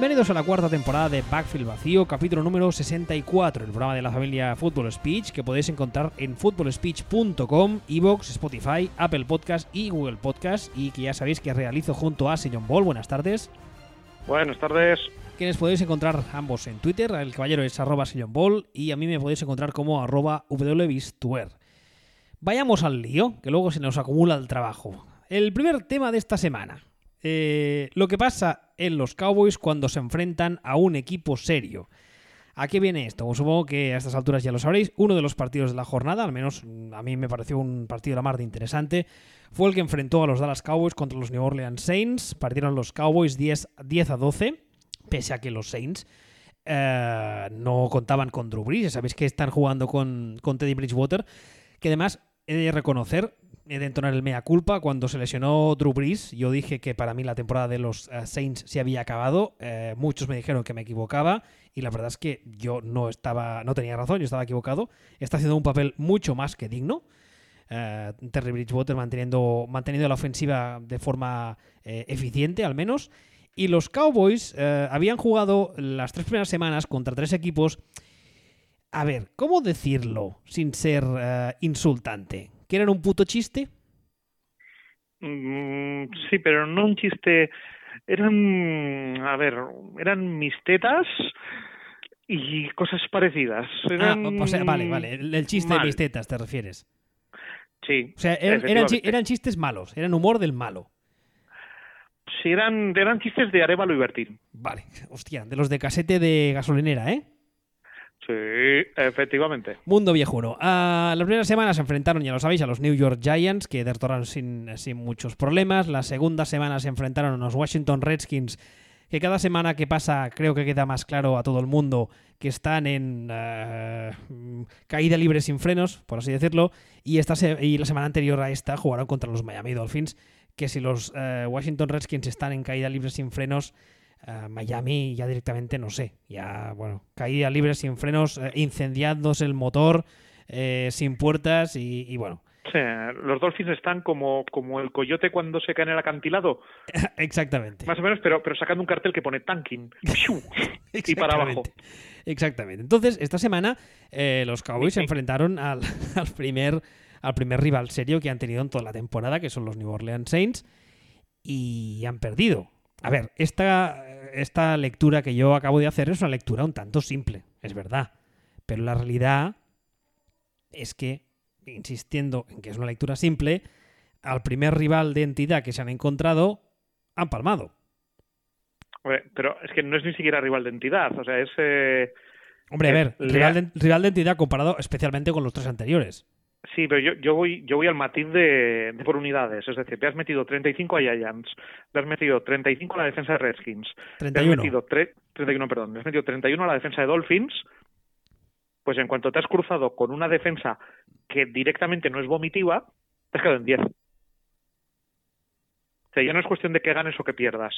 Bienvenidos a la cuarta temporada de Backfield Vacío, capítulo número 64, el programa de la familia Football Speech que podéis encontrar en footballspeech.com, Evox, Spotify, Apple Podcast y Google Podcast y que ya sabéis que realizo junto a Sillon Ball. Buenas tardes. Buenas tardes. Quienes podéis encontrar ambos en Twitter, el caballero es arroba Sillon Ball y a mí me podéis encontrar como arroba wbistuer. Vayamos al lío, que luego se nos acumula el trabajo. El primer tema de esta semana. Eh, lo que pasa en los Cowboys cuando se enfrentan a un equipo serio. ¿A qué viene esto? Pues supongo que a estas alturas ya lo sabréis. Uno de los partidos de la jornada, al menos a mí me pareció un partido de la mar de interesante, fue el que enfrentó a los Dallas Cowboys contra los New Orleans Saints. Partieron los Cowboys 10, 10 a 12, pese a que los Saints eh, no contaban con Drew Brees. Sabéis que están jugando con, con Teddy Bridgewater, que además he de reconocer, he de entonar el mea culpa. Cuando se lesionó Drew Brees, yo dije que para mí la temporada de los uh, Saints se había acabado. Eh, muchos me dijeron que me equivocaba y la verdad es que yo no estaba, no tenía razón, yo estaba equivocado. Está haciendo un papel mucho más que digno. Uh, Terry Bridgewater manteniendo, manteniendo la ofensiva de forma eh, eficiente, al menos. Y los Cowboys habían jugado las tres primeras semanas contra tres equipos a ver, ¿cómo decirlo sin ser insultante? ¿Que eran un puto chiste? Mm, sí, pero no un chiste. Eran, a ver, eran mis tetas y cosas parecidas. Eran... Ah, o sea, vale, vale. El, el chiste mal. de mis tetas, ¿te refieres? Sí. O sea, eran, eran, chi eran, chistes malos, eran humor del malo. Sí, eran, eran chistes de Arevalo y Bertín. Vale, hostia, de los de casete de gasolinera, ¿eh? Sí, efectivamente. Mundo viejuno. Uh, la primera semana se enfrentaron, ya lo sabéis, a los New York Giants, que derrotaron sin, sin muchos problemas. La segunda semana se enfrentaron a los Washington Redskins, que cada semana que pasa creo que queda más claro a todo el mundo que están en uh, caída libre sin frenos, por así decirlo. Y, esta se y la semana anterior a esta jugaron contra los Miami Dolphins, que si los uh, Washington Redskins están en caída libre sin frenos, Uh, Miami ya directamente no sé, ya bueno, caída libre sin frenos, eh, incendiándose el motor, eh, sin puertas y, y bueno. Sí, los Dolphins están como, como el coyote cuando se cae en el acantilado. Exactamente. Más o menos, pero, pero sacando un cartel que pone tanking. y para abajo. Exactamente. Entonces, esta semana eh, los Cowboys se enfrentaron al, al, primer, al primer rival serio que han tenido en toda la temporada, que son los New Orleans Saints, y han perdido. A ver, esta, esta lectura que yo acabo de hacer es una lectura un tanto simple, es verdad. Pero la realidad es que, insistiendo en que es una lectura simple, al primer rival de entidad que se han encontrado, han palmado. Pero es que no es ni siquiera rival de entidad, o sea, es... Eh, Hombre, a ver, rival de, rival de entidad comparado especialmente con los tres anteriores. Sí, pero yo, yo voy yo voy al matiz de, de, por unidades. Es decir, te has metido 35 a Giants, te has metido 35 a la defensa de Redskins, 31. te has metido 31, perdón, te has metido 31 a la defensa de Dolphins. Pues en cuanto te has cruzado con una defensa que directamente no es vomitiva, te has quedado en 10. O sea, ya no es cuestión de que ganes o que pierdas.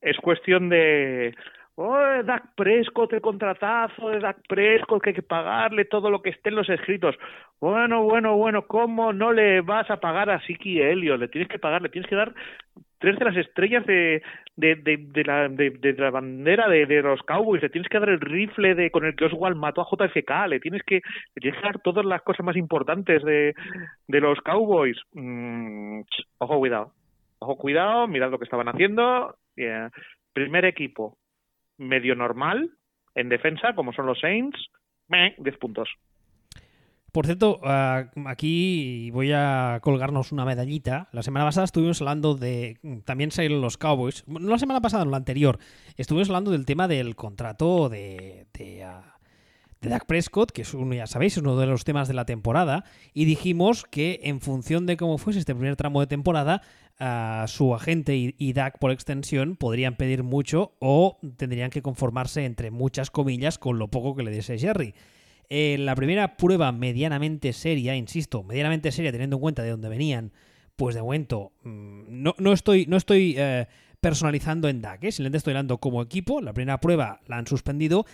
Es cuestión de oh, Dak Prescott, el contratazo de Dak Prescott, que hay que pagarle todo lo que esté en los escritos. Bueno, bueno, bueno, ¿cómo no le vas a pagar a Siki Helio? Le tienes que pagar, le tienes que dar tres de las estrellas de, de, de, de la, de, la bandera de, los Cowboys, le tienes que dar el rifle de con el que Oswald mató a JFK, le tienes que, le tienes que todas las cosas más importantes de, de los Cowboys. Mm, ojo, cuidado. Ojo, cuidado, mirad lo que estaban haciendo. Yeah. Primer equipo, medio normal en defensa, como son los Saints, 10 puntos. Por cierto, uh, aquí voy a colgarnos una medallita. La semana pasada estuvimos hablando de. También salieron los Cowboys. No la semana pasada, no la anterior. Estuvimos hablando del tema del contrato de. de uh, de Dak Prescott, que es uno, ya sabéis, es uno de los temas de la temporada, y dijimos que en función de cómo fuese este primer tramo de temporada, uh, su agente y, y, Dak por extensión podrían pedir mucho o tendrían que conformarse entre muchas comillas con lo poco que le diese Jerry. En la primera prueba medianamente seria, insisto, medianamente seria teniendo en cuenta de dónde venían, pues de momento mmm, no, no, estoy, no estoy eh, personalizando en Dak, ¿eh? simplemente estoy hablando como equipo. La primera prueba la han suspendido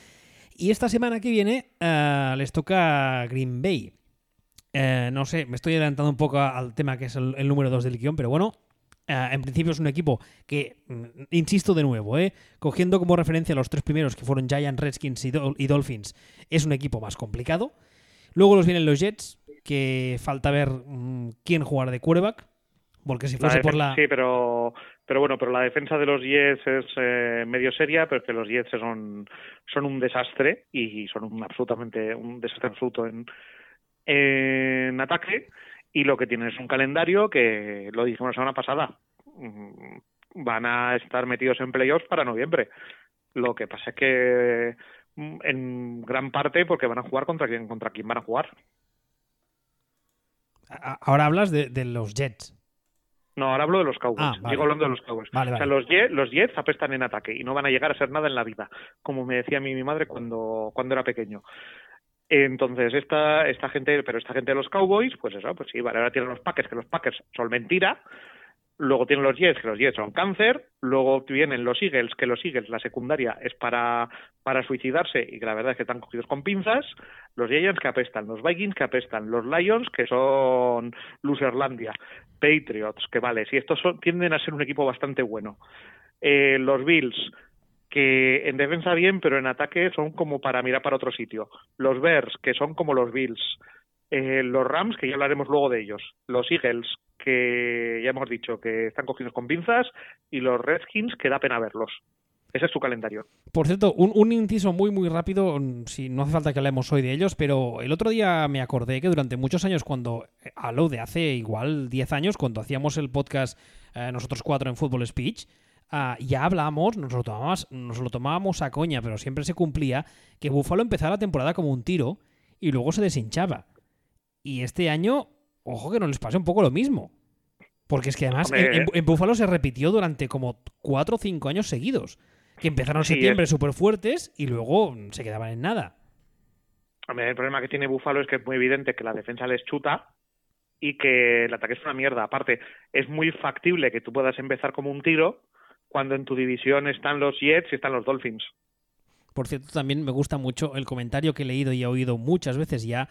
y esta semana que viene uh, les toca Green Bay. No sé, me estoy adelantando un poco al tema que es el, el número 2 del guion, pero bueno, Ah, en principio es un equipo que, mm, insisto de nuevo, ¿eh? cogiendo como referencia los tres primeros que fueron Giants, Redskins y, y Dolphins, es un equipo más complicado. Luego los vienen los Jets, que falta ver mm, quién jugar de quarterback, porque si fuese por la... Sí, pero, pero bueno, pero la defensa de los Jets es eh, medio seria, pero es que los Jets son, son un desastre y son un absolutamente un desastre absoluto en, en ataque y lo que tienen es un calendario que, lo dijimos la semana pasada, mm, van a estar metidos en playoffs para noviembre. Lo que pasa es que mm, en gran parte porque van a jugar contra quién contra quién van a jugar. Ahora hablas de, de los Jets. No, ahora hablo de los Cowboys. Ah, Digo hablando de los Cowboys. Vale, O sea, los Jets, los Jets apestan en ataque y no van a llegar a ser nada en la vida, como me decía a mí mi madre cuando, cuando era pequeño. Entonces, esta, esta gente, pero esta gente de los Cowboys, pues eso, pues sí, vale, ahora tienen los Packers, que los Packers son mentira, luego tienen los Jets, que los Jets son cáncer, luego vienen los Eagles, que los Eagles, la secundaria es para, para suicidarse y que la verdad es que están cogidos con pinzas, los Giants que apestan, los Vikings que apestan, los Lions que son Loserlandia, Patriots, que vale, si estos son, tienden a ser un equipo bastante bueno, eh, los Bills, que en defensa bien, pero en ataque son como para mirar para otro sitio. Los Bears, que son como los Bills. Eh, los Rams, que ya hablaremos luego de ellos. Los Eagles, que ya hemos dicho que están cogidos con pinzas. Y los Redskins, que da pena verlos. Ese es su calendario. Por cierto, un, un, inciso muy, muy rápido, si no hace falta que hablemos hoy de ellos, pero el otro día me acordé que durante muchos años, cuando, a lo de hace igual 10 años, cuando hacíamos el podcast eh, nosotros cuatro en Fútbol Speech, Uh, ya hablamos, nos lo, tomábamos, nos lo tomábamos a coña, pero siempre se cumplía, que Buffalo empezaba la temporada como un tiro y luego se deshinchaba. Y este año, ojo que no les pase un poco lo mismo. Porque es que además en, en, Buffalo se repitió durante como cuatro o cinco años seguidos. Que empezaron en Sí, septiembre súper fuertes y luego se quedaban en nada. Hombre, el problema que tiene Buffalo es que es muy evidente que la defensa les chuta y que el ataque es una mierda. Aparte, es muy factible que tú puedas empezar como un tiro cuando en tu división están los Jets y están los Dolphins. Por cierto, también me gusta mucho el comentario que he leído y he oído muchas veces ya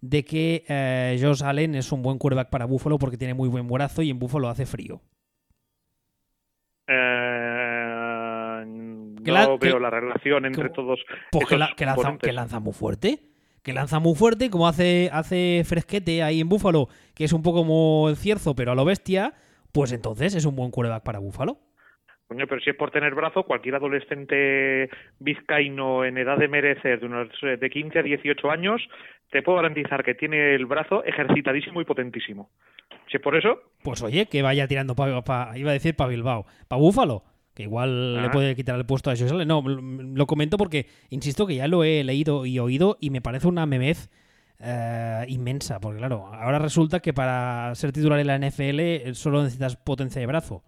de que eh, Josh Allen es un buen quarterback para Buffalo porque tiene muy buen brazo y en Buffalo hace frío. Eh, Que no la- veo que- la relación entre que- todos. Pues que, esos la- que lanza, componentes. que lanza muy fuerte. Que lanza muy fuerte, como hace, hace Fresquete ahí en Búfalo, que es un poco como el cierzo, pero a lo bestia, pues entonces es un buen quarterback para Búfalo. Coño, pero si es por tener brazo, cualquier adolescente vizcaíno en edad de merecer de unos eh, de 15 a 18 años, te puedo garantizar que tiene el brazo ejercitadísimo y potentísimo. Si es por eso, Pues oye, que vaya tirando para, iba a decir para Bilbao, para Búfalo, que igual Ah. le puede quitar el puesto a Allen. No, lo lo comento porque, insisto, que ya lo he leído y oído y me parece una memez eh, inmensa, porque claro, ahora resulta que para ser titular en la NFL solo necesitas potencia de brazo.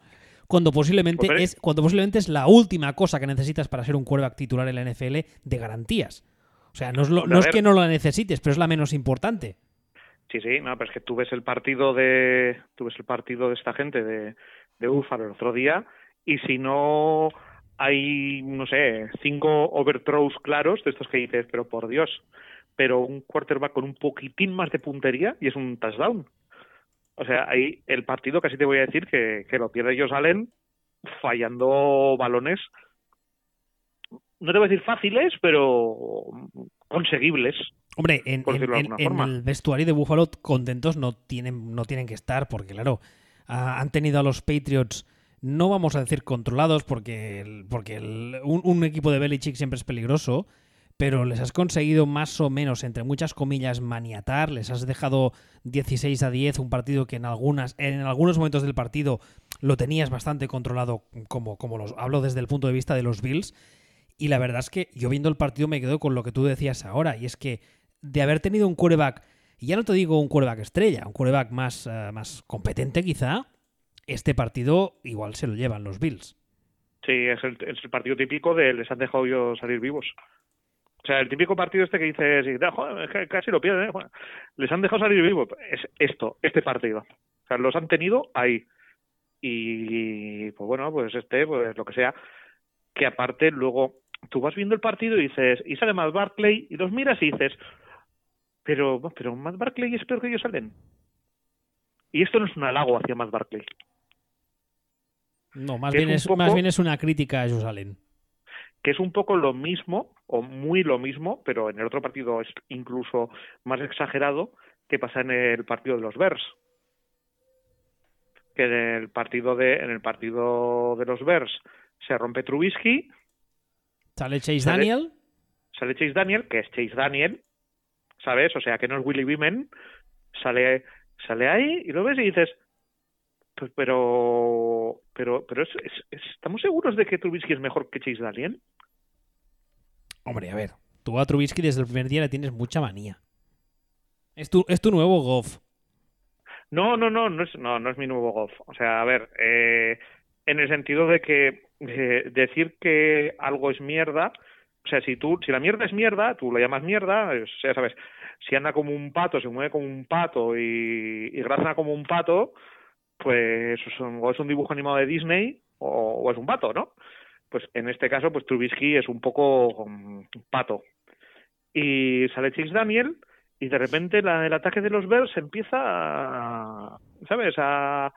Cuando posiblemente, es, cuando posiblemente es la última cosa que necesitas para ser un quarterback titular en la NFL de garantías. O sea, no es, lo- no es que no la necesites, pero es la menos importante. sí, sí, no, pero es que tú ves el partido de, tú ves el partido de esta gente de, de Búfalo el otro día y si no hay, no sé, cinco overthrows claros de estos que dices, pero por Dios, pero un quarterback con un poquitín más de puntería y es un touchdown. O sea, ahí el partido casi te voy a decir que, que lo pierde Josh Allen fallando balones, no te voy a decir fáciles, pero conseguibles. Hombre, en, Por el vestuario de Buffalo contentos no tienen, no tienen que estar, porque claro, ah, han tenido a los Patriots, no vamos a decir controlados, porque, el- porque el- un, un equipo de Belichick siempre es peligroso, pero les has conseguido más o menos, entre muchas comillas, maniatar, les has dejado 16 a 10, un partido que en algunas, en algunos momentos del partido lo tenías bastante controlado, como, como los hablo desde el punto de vista de los Bills, y la verdad es que yo viendo el partido me quedo con lo que tú decías ahora, y es que de haber tenido un quarterback, y ya no te digo un quarterback estrella, un quarterback más, eh, más competente quizá, este partido igual se lo llevan los Bills. Sí, es el, es el partido típico de les han dejado yo salir vivos. O sea, el típico partido este que dices, "Ah, joder, es que casi lo pierden, ¿eh? Joder, les han dejado salir vivos. Es esto, este partido. O sea, los han tenido ahí. Y, pues bueno, pues este, pues lo que sea. Que aparte, luego, tú vas viendo el partido y dices, y sale Matt Barkley, y los miras y dices, pero, pero Matt Barkley es peor que ellos salen. Y esto no es un halago hacia Matt Barkley. No, más bien, es, poco- más bien es una crítica a Josh Allen. Que es un poco lo mismo, o muy lo mismo, pero en el otro partido es incluso más exagerado, que pasa en el partido de los Bears. Que en el partido de, en el partido de los Bears se rompe Trubisky, Sale Chase Sale- Daniel. sale Chase Daniel, que es Chase Daniel, ¿sabes? O sea, que no es Willy Beeman, sale, sale ahí y lo ves y dices, pero, pero, pero es- es- es- ¿estamos seguros de que Trubisky es mejor que Chase Daniel? Hombre, a ver. Tú a Trubisky desde el primer día le tienes mucha manía. Es tu, es tu nuevo Goff. No, no, no, no es, no, no es mi nuevo golf. O sea, a ver, eh, en el sentido de que eh, decir que algo es mierda, o sea, si tú, si la mierda es mierda, tú la llamas mierda, o sea, sabes, si anda como un pato, se mueve como un pato y, y grazna como un pato, pues es un, o es un dibujo animado de Disney o, o es un pato, ¿no? Pues en este caso, pues Trubisky es un poco mm, pato. Y sale Chase Daniel y de repente la- el ataque de los Bears empieza a, ¿sabes? A,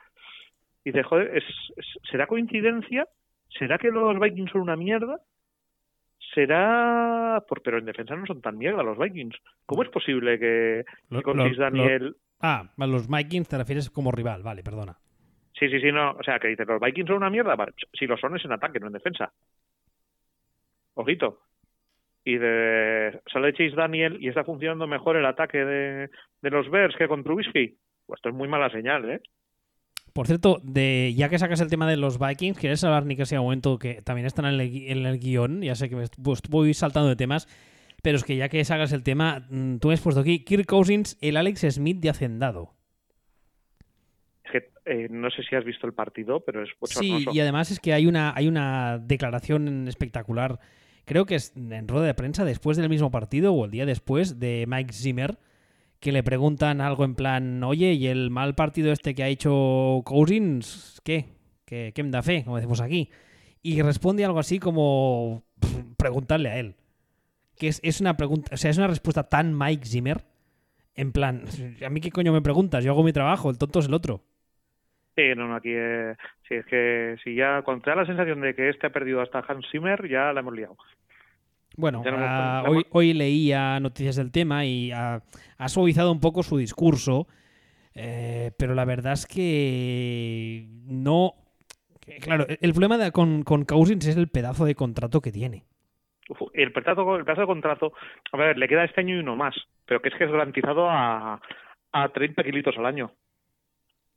y de joder, es, es- ¿será coincidencia? ¿Será que los Vikings son una mierda? ¿Será...? Por, pero en defensa no son tan mierda los Vikings. ¿Cómo es posible que, Lo- que con lo- Daniel... Ah, a los Vikings te refieres como rival. Vale, perdona. Sí, sí, sí, no. O sea, que dices, los Vikings son una mierda. Vale, si lo son es en ataque, no en defensa. Ojito. Y de, sale Chase Daniel y está funcionando mejor el ataque de, de los Bears que con Trubisky. Pues esto es muy mala señal, ¿eh? Por cierto, de, ya que sacas el tema de los Vikings, ¿quieres hablar, ni que sea un momento que también están en el, gui- en el guion? Ya sé que me pues, voy saltando de temas, pero es que ya que sacas el tema, mm, tú me has puesto aquí Kirk Cousins, el Alex Smith de Hacendado. Es que eh, no sé si has visto el partido, pero es Sí, bochornoso. y además es que hay una, hay una declaración espectacular, creo que es en rueda de prensa después del mismo partido o el día después de Mike Zimmer, que le preguntan algo en plan, oye, ¿y el mal partido este que ha hecho Cousins, qué? ¿Qué, qué me da fe? Como decimos aquí. Y responde algo así como preguntarle a él. Que es, es una pregunta, o sea, es una respuesta tan Mike Zimmer, en plan, ¿a mí qué coño me preguntas? Yo hago mi trabajo, el tonto es el otro. Sí, no, no, aquí eh, sí, es que si ya cuando te da la sensación de que este ha perdido hasta Hans Zimmer, ya la hemos liado. Bueno, hemos- ah, hoy, hoy leía noticias del tema y ha, ha suavizado un poco su discurso, eh, pero la verdad es que no... Claro, el problema de- con, con Cousins es el pedazo de contrato que tiene. El pedazo, el pedazo de contrato, a ver, le queda este año y uno más, pero que es que es garantizado a, a 30 kilitos al año.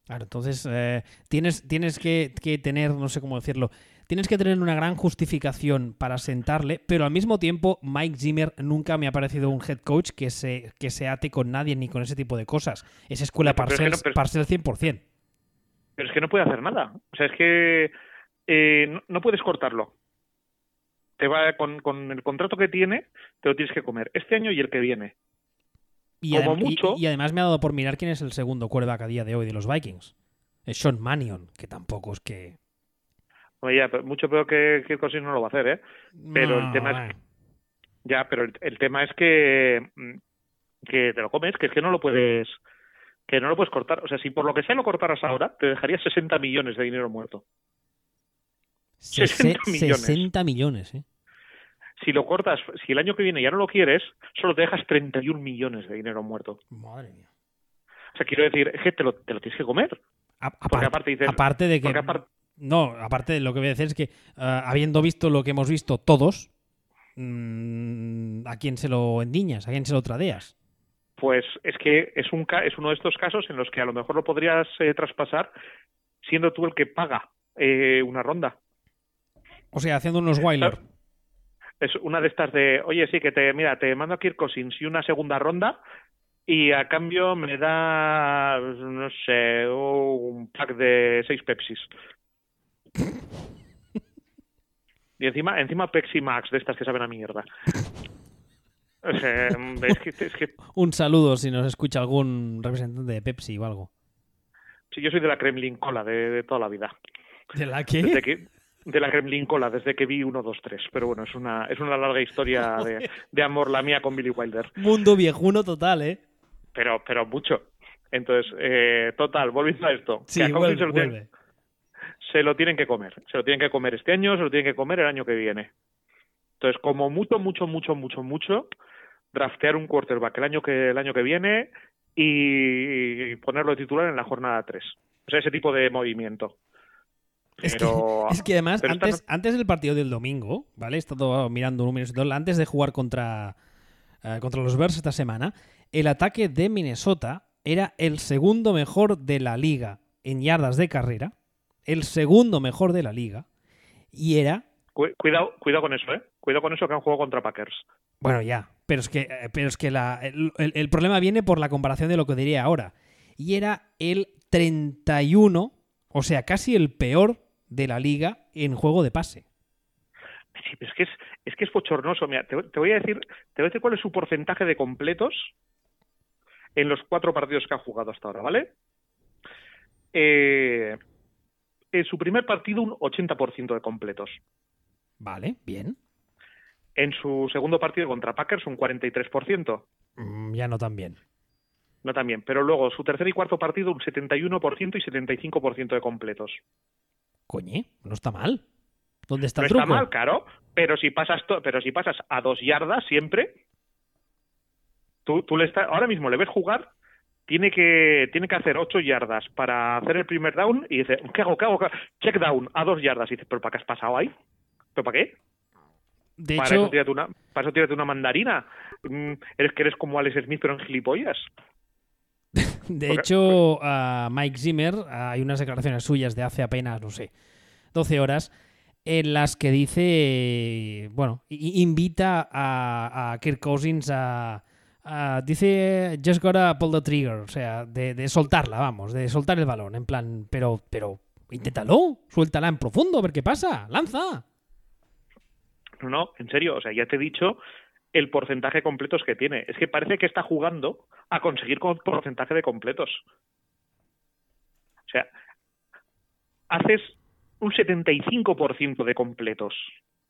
Claro, entonces eh, tienes, tienes que, que tener, no sé cómo decirlo, tienes que tener una gran justificación para sentarle, pero al mismo tiempo Mike Zimmer nunca me ha parecido un head coach que se, que se ate con nadie ni con ese tipo de cosas. Es escuela Pero es que no, Parcells 100%. Pero es que no puede hacer nada. O sea, es que eh, no, no puedes cortarlo. Te va con, con el contrato que tiene, te lo tienes que comer este año y el que viene. Y, Como adem- y- mucho- y además me ha dado por mirar quién es el segundo quarterback a día de hoy de los Vikings. Es Sean Mannion, que tampoco es que... Oye, ya, pero mucho peor que, que Cousins no lo va a hacer, ¿eh? Pero el tema es. Ya, pero el, el tema es que, mm, que te lo comes, que es que no lo puedes que no lo puedes cortar. O sea, si por lo que sea lo cortaras ahora, te dejaría 60 millones de dinero muerto. 60 Sese- millones. 60 millones, ¿eh? Si lo cortas, si el año que viene ya no lo quieres, solo te dejas 31 millones de dinero muerto. Madre mía. O sea, quiero decir, es que te lo, te lo tienes que comer. A- Porque aparte, aparte dices... aparte de que... aparte- No, aparte de lo que voy a decir es que ah, habiendo visto lo que hemos visto todos, mm, ¿a quién se lo endiñas? ¿A quién se lo tradeas? pues es que es, un, ca- es uno de estos casos en los que a lo mejor lo podrías eh, traspasar siendo tú el que paga eh, una ronda. O sea, haciendo unos Wyler. Es una de estas de, oye, sí, que te, mira, te mando a Kirk Cousins y una segunda ronda y a cambio me da, no sé, un pack de seis Pepsis. Y encima, encima Pepsi Max, de estas que saben a mierda. O sea, es que, es que Un saludo si nos escucha algún representante de Pepsi o algo. sí, yo soy de la Kremlin Cola de, de toda la vida. ¿De la Desde qué? que, de la Kremlin Cola, desde que vi 1, 2, 3. Pero bueno, es una, es una larga historia de, de amor la mía con Billy Wilder. Mundo viejuno total, ¿eh? pero pero mucho. Entonces, eh, total, volviendo a esto. Sí, que a Cousins vuelve, se, lo tienen, vuelve. se lo tienen que comer. Se lo tienen que comer este año, se lo tienen que comer el año que viene. Entonces, como mucho, mucho, mucho, mucho, mucho, draftear un quarterback el año que, el año que viene y ponerlo de titular en la jornada 3. O sea, ese tipo de movimiento. Es, que, es que además, antes, antes del partido del domingo, ¿vale? He estado mirando números y todo, antes de jugar contra, eh, contra los Bears esta semana, el ataque de Minnesota era el segundo mejor de la liga en yardas de carrera, el segundo mejor de la liga, y era, Cu- Cuidado, cuidado con eso, ¿eh? Cuidado con eso que han jugado contra Packers. bueno, ya, pero es que, eh, pero es que la- el- el problema viene por la comparación de lo que diría ahora, y era el 31, o sea, casi el peor de la liga en juego de pase. Sí, pero es que es, es que es bochornoso. Mira, te, te voy a decir, te voy a decir cuál es su porcentaje de completos en los cuatro partidos que ha jugado hasta ahora, ¿vale? Eh, en su primer partido un 80% de completos. Vale, bien. En su segundo partido contra Packers un 43%. Mm, ya no tan bien. No también, pero luego su tercer y cuarto partido un 71% y 75% de completos. Coñe, no está mal. ¿Dónde está no el truco? está mal, claro, pero si pasas pero si pasas a dos yardas siempre, tú, tú le estás, ahora mismo le ves jugar, tiene que tiene que hacer ocho yardas para hacer el primer down y dice, ¿qué hago? ¿Qué hago? ¿Qué hago? Check down a dos yardas y dices, ¿pero para qué has pasado ahí? ¿Pero para qué? De para, eso tírate una, para eso tírate una mandarina. Mm, eres que eres como Alex Smith pero en gilipollas. De hecho a Mike Zimmer hay unas declaraciones suyas de hace apenas, no sé, 12 horas en las que dice, bueno, invita a, a Kirk Cousins a, a- dice just gotta pull the trigger, o sea, de, de soltarla, vamos, de soltar el balón, en plan, pero, pero, inténtalo, suéltala en profundo, a ver qué pasa, lanza. No, no, en serio, o sea, ya te he dicho el porcentaje de completos que tiene. Es que parece que está jugando a conseguir con porcentaje de completos. O sea, haces un 75% de completos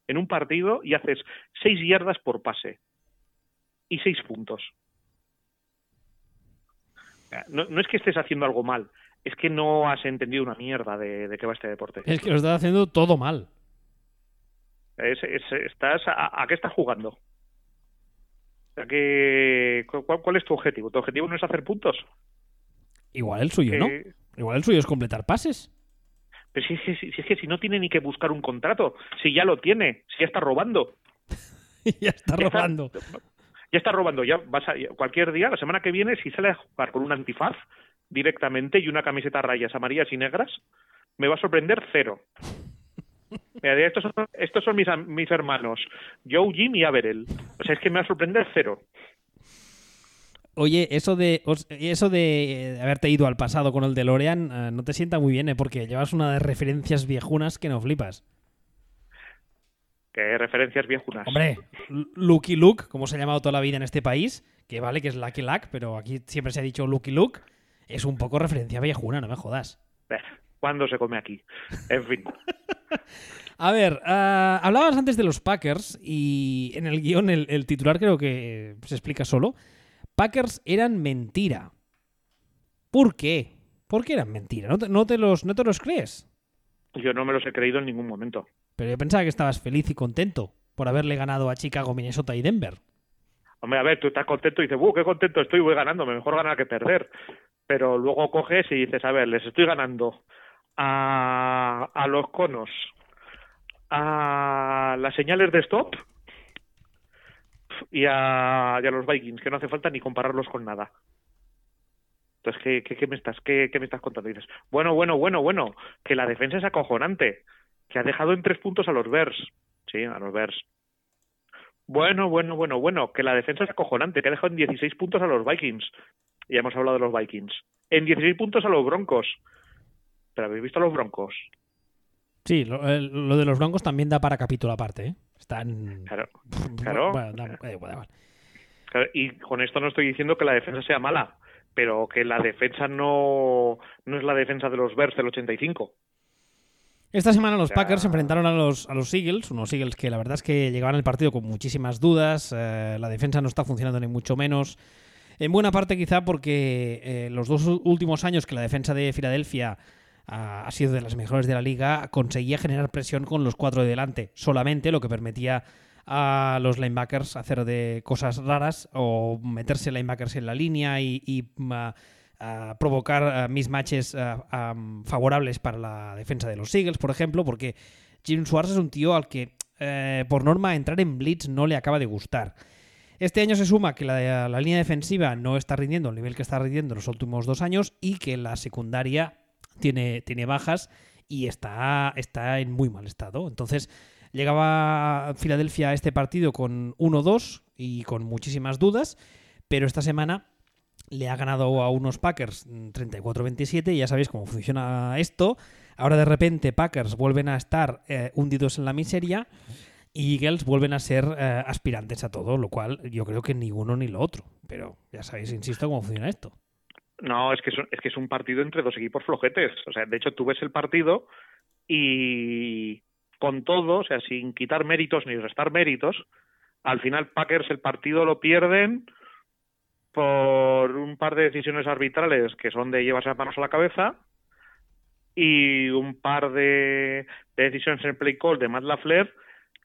en un partido y haces 6 yardas por pase y 6 puntos. No, no es que estés haciendo algo mal, es que no has entendido una mierda de, de qué va este deporte. Es que lo está haciendo todo mal. Es- es- estás a, a qué estás jugando? Sea, que, ¿cuál, cuál es tu objetivo? ¿Tu objetivo no es hacer puntos? Igual el suyo, ¿no? Eh, Igual el suyo es completar pases. pero si, si- si- si es que si no tiene ni que buscar un contrato, si ya lo tiene, si ya está robando, ya está Ya está. robando. ya está robando, ya vas a, cualquier día, la semana que viene, si sale a jugar con un antifaz directamente y una camiseta a rayas amarillas y negras, me va a sorprender cero. Mira, de estos son, estos son mis, hermanos, Joe, Jim y Averell. O sea, es que me va a sorprender cero. Oye, eso de eso de eh, haberte ido al pasado con el DeLorean eh, no te sienta muy bien, ¿eh? Porque llevas una de referencias viejunas que no flipas. Que referencias viejunas. Hombre, Lucky Luke, como se ha llamado toda la vida en este país, que vale que es Lucky Luck, pero aquí siempre se ha dicho Lucky Luke, es un poco referencia viejuna, no me jodas. Eh, ¿Cuándo se come aquí? En fin. A ver, ah, hablabas antes de los Packers y en el guion el, el titular creo que se explica solo. Packers eran mentira. ¿Por qué? ¿Por qué eran mentira? ¿No te, no te los, ¿No te los crees? Yo no me los he creído en ningún momento. Pero yo pensaba que estabas feliz y contento por haberle ganado a Chicago, Minnesota y Denver. Hombre, a ver, tú estás contento y dices, ¡uh, qué contento estoy! Voy ganando, mejor ganar que perder. Pero luego coges y dices, a ver, les estoy ganando a, a los conos, a las señales de stop y a, los Vikings, que no hace falta ni compararlos con nada. Entonces, ¿qué, qué, me estás, qué, qué me estás contando? Dices, bueno, bueno, bueno, bueno, que la defensa es acojonante, que ha dejado en tres puntos a los Bears. Sí, a los Bears. Bueno, bueno, bueno, bueno, que la defensa es acojonante, que ha dejado en 16 puntos a los Vikings. Ya hemos hablado de los Vikings. En 16 puntos a los Broncos. ¿Pero habéis visto los Broncos? Sí, lo, de los blancos también da para capítulo aparte, ¿eh? Están... Claro, claro. Bueno, da- da igual, da igual. claro, Y con esto no estoy diciendo que la defensa sea mala, pero que la defensa no, no es la defensa de los Bears del 85. Esta semana los. Packers se enfrentaron a los, a los Eagles, unos Eagles que la verdad es que llegaban al partido con muchísimas dudas, eh, la defensa no está funcionando ni mucho menos. En buena parte quizá porque eh, los dos últimos años que la defensa de Filadelfia ha sido de las mejores de la liga, conseguía generar presión con los cuatro de delante, solamente lo que permitía a los linebackers hacer de cosas raras o meterse linebackers en la línea y, ah, provocar ah, mismatches ah, ah, favorables para la defensa de los Eagles, por ejemplo, porque Jim Schwartz es un tío al que, eh, por norma, entrar en blitz no le acaba de gustar. Este año se suma que la, línea defensiva no está rindiendo al nivel que está rindiendo en los últimos dos años y que la secundaria tiene, tiene bajas y está, está en muy mal estado. Entonces, llegaba Filadelfia a este partido con 1-2 y con muchísimas dudas, pero esta semana le ha ganado a unos Packers mm, 34-27 y ya sabéis cómo funciona esto. Ahora de repente Packers vuelven a estar eh, hundidos en la miseria y Eagles vuelven a ser eh, aspirantes a todo, lo cual yo creo que ni uno ni lo otro. Pero ya sabéis, insisto, cómo funciona esto. No, es que es, un- es que es un partido entre dos equipos flojetes. O sea, de hecho, tú ves el partido y con todo, o sea, sin quitar méritos ni restar méritos, al final Packers el partido lo pierden por un par de decisiones arbitrales que son de llevarse las manos a la cabeza y un par de, de decisiones en el play call de Matt LaFleur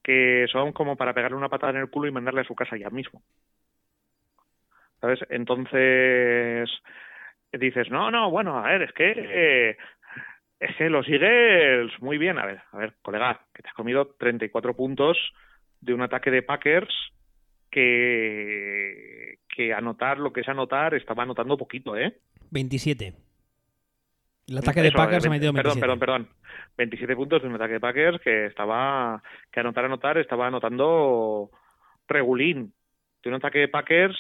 que son como para pegarle una patada en el culo y mandarle a su casa ya mismo. ¿Sabes? Entonces dices, no, no, bueno, a ver, es que eh, es que los Eagles muy bien, a ver, a ver, colega, que te has comido 34 puntos de un ataque de Packers que que anotar lo que es anotar estaba anotando poquito, ¿eh? 27. El ataque de Packers eh, ha metido perdón, 27. perdón, perdón. 27 puntos de un ataque de Packers que estaba que anotar anotar estaba anotando regulín de un ataque de Packers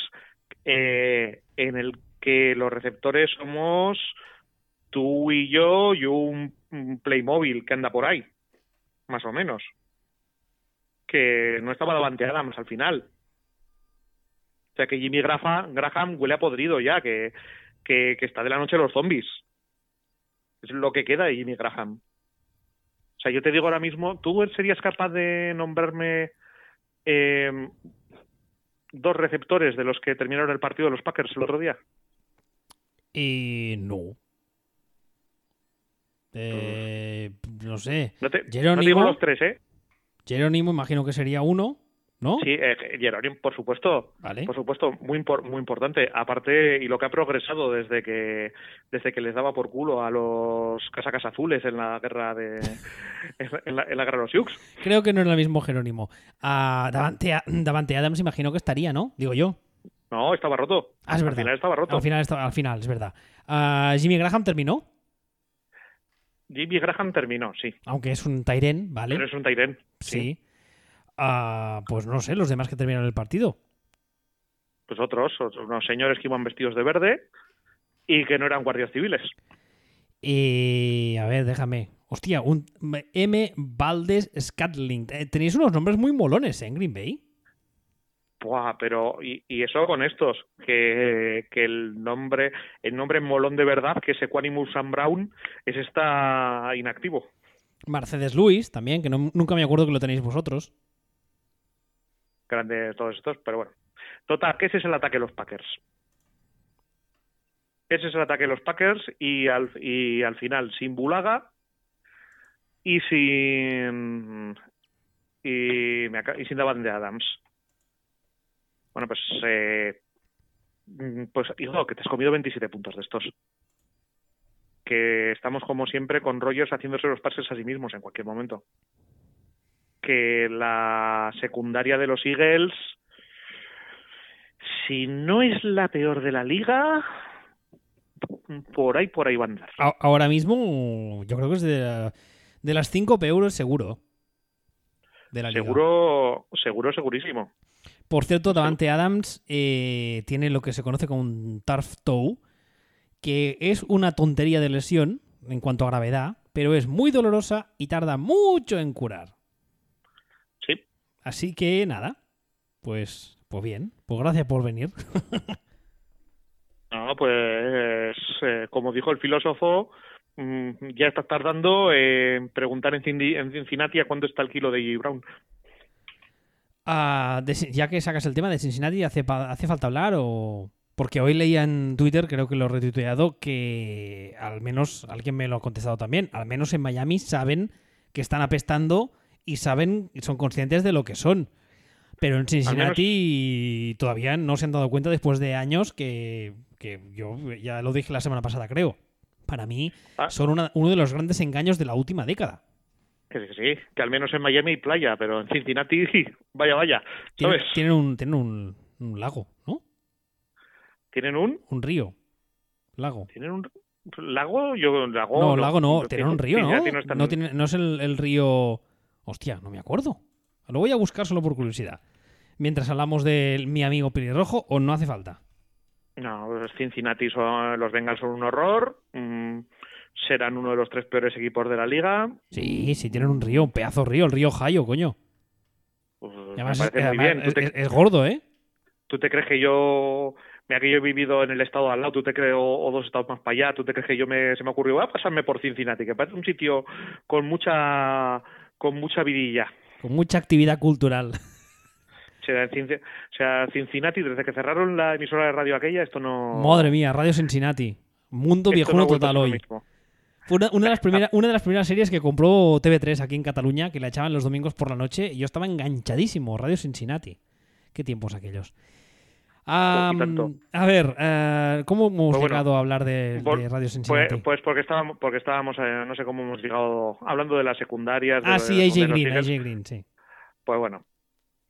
eh, en el que los receptores somos tú y yo y un, Playmobil que anda por ahí más o menos que no estaba Davante Adams al final o sea que Jimmy Graham, Graham huele a podrido ya que, que, está de la noche los zombies es lo que queda de Jimmy Graham. O sea, yo te digo ahora mismo, ¿tú serías capaz de nombrarme eh, dos receptores de los que terminaron el partido de los Packers el otro día? Y no. Eh, no sé. No te, no te Jerónimo. digo los tres, ¿eh? Jerónimo, imagino que sería uno, ¿no? Sí, eh, Jerónimo, por supuesto. Vale. Por supuesto, muy muy importante. Aparte, y lo que ha progresado desde que desde que les daba por culo a los casacas azules en la guerra de en la, en la guerra de los Sioux. Creo que no era el mismo Jerónimo. Ah, Davante, Davante Adams, imagino que estaría, ¿no? Digo yo. No, estaba roto. Ah, es Al final estaba roto. Al final, estaba- al final, es verdad. Ah, Jimmy Graham terminó, Jimmy Graham terminó, sí. aunque es un Tyren, ¿vale? Pero es un Tyren. Sí. Ah, pues no sé, los demás que terminaron el partido. Pues otros, otros, unos señores que iban vestidos de verde y que no eran guardias civiles. Y a ver, déjame. Hostia, un M. Valdez Scatling. Eh, Tenéis unos nombres muy molones ¿eh, en Green Bay. Buah, pero y, y eso con estos, que, que el nombre, el nombre molón de verdad, que es Equanimus Sam Brown, ese está inactivo. Mercedes Luis también, que no- nunca me acuerdo que lo tenéis vosotros. Grandes todos estos, pero bueno. Total, que ese es el ataque de los Packers. Ese es el ataque de los Packers y al, y al final sin Bulaga y sin y, y sin Davante Adams. Bueno, pues eh, mm, pues hijo, que te has comido 27 puntos de estos. Que estamos como siempre con rollos haciéndose los pases a sí mismos en cualquier momento. Que la secundaria de los Eagles, si no es la peor de la liga, por ahí, por ahí va a andar. Ahora mismo, yo creo que es de, la- de las 5 euros seguro. De la liga. Seguro, seguro, segurísimo. Por cierto, Davante Adams eh, tiene lo que se conoce como un turf toe, que es una tontería de lesión en cuanto a gravedad, pero es muy dolorosa y tarda mucho en curar. Sí. Así que nada, pues, pues bien, pues gracias por venir. No, pues eh, como dijo el filósofo, mm, ya estás tardando en preguntar en, Cincinnati a cuánto está el kilo de J. Brown. De- ya que sacas el tema de Cincinnati, ¿hace, pa- ¿hace falta hablar o...? Porque hoy leía en Twitter, creo que lo he retuiteado, que al menos, alguien me lo ha contestado también, al menos en Miami saben que están apestando y saben son conscientes de lo que son. Pero en Cincinnati todavía no se han dado cuenta después de años que, que yo ya lo dije la semana pasada, creo. Para mí Ah. son una- uno de los grandes engaños de la última década. Que sí, que al menos en Miami hay playa, pero en Cincinnati, vaya, vaya, Tienen, ¿sabes? tienen un, tienen un, un lago, ¿no? Tienen un, Un río. Lago. tienen un lago, yo lago. no, lago no, tienen un río, ¿no? No No, tiene- no es el, el río... Hostia, no me acuerdo. Lo voy a buscar solo por curiosidad. Mientras hablamos de mi amigo pelirrojo, o no hace falta. No, Cincinnati son, los Bengals son un horror. mm, serán uno de los tres peores equipos de la liga. Sí, sí, tienen un río, un pedazo de río, el río Ohio, coño. Pues, me además, es, parece muy además bien. ¿Tú es- te, es- es gordo, ¿eh? tú te crees que yo, mira que yo he vivido en el estado de al lado, tú te crees, o, o dos estados más para allá, tú te crees que yo me, se me ocurrió, voy a pasarme por Cincinnati, que parece un sitio con mucha, con mucha vidilla. Con mucha actividad cultural. O sea, Cincinnati, desde que cerraron la emisora de radio aquella, esto no. Madre mía, Radio Cincinnati. Mundo esto no viejuno a total hoy. mismo. Fue una, una de las primeras, una de las primeras series que compró TV3 aquí en Cataluña, que la echaban los domingos por la noche, y yo estaba enganchadísimo. Radio Cincinnati. Qué tiempos aquellos. Ah, tanto. a ver, eh, ¿cómo hemos Pues bueno, llegado a hablar de, Por- de Radio Pues, Cincinnati? pues porque estábamos, porque estábamos, eh, no sé cómo hemos llegado, hablando de las secundarias. de ah, sí, AJ Green. AJ Green, sí. Pues bueno.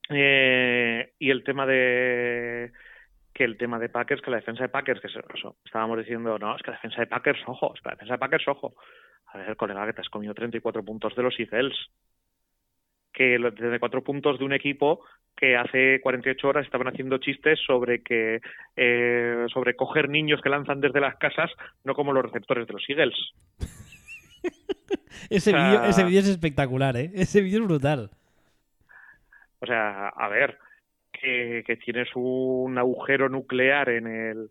Eh, y el tema de que el tema de Packers, que la defensa de Packers, que eso, estábamos diciendo, no, es que la defensa de Packers, ojo, es que la defensa de Packers, ojo. A ver, colega, que te has comido 34 puntos de los Eagles. Que los 34 puntos de un equipo que hace 48 horas estaban haciendo chistes sobre que eh, sobre coger niños que lanzan desde las casas, no como los receptores de los Eagles. Ese O sea- vídeo es espectacular, ¿eh? Ese vídeo es brutal. O sea, a ver, que, tienes un agujero nuclear en el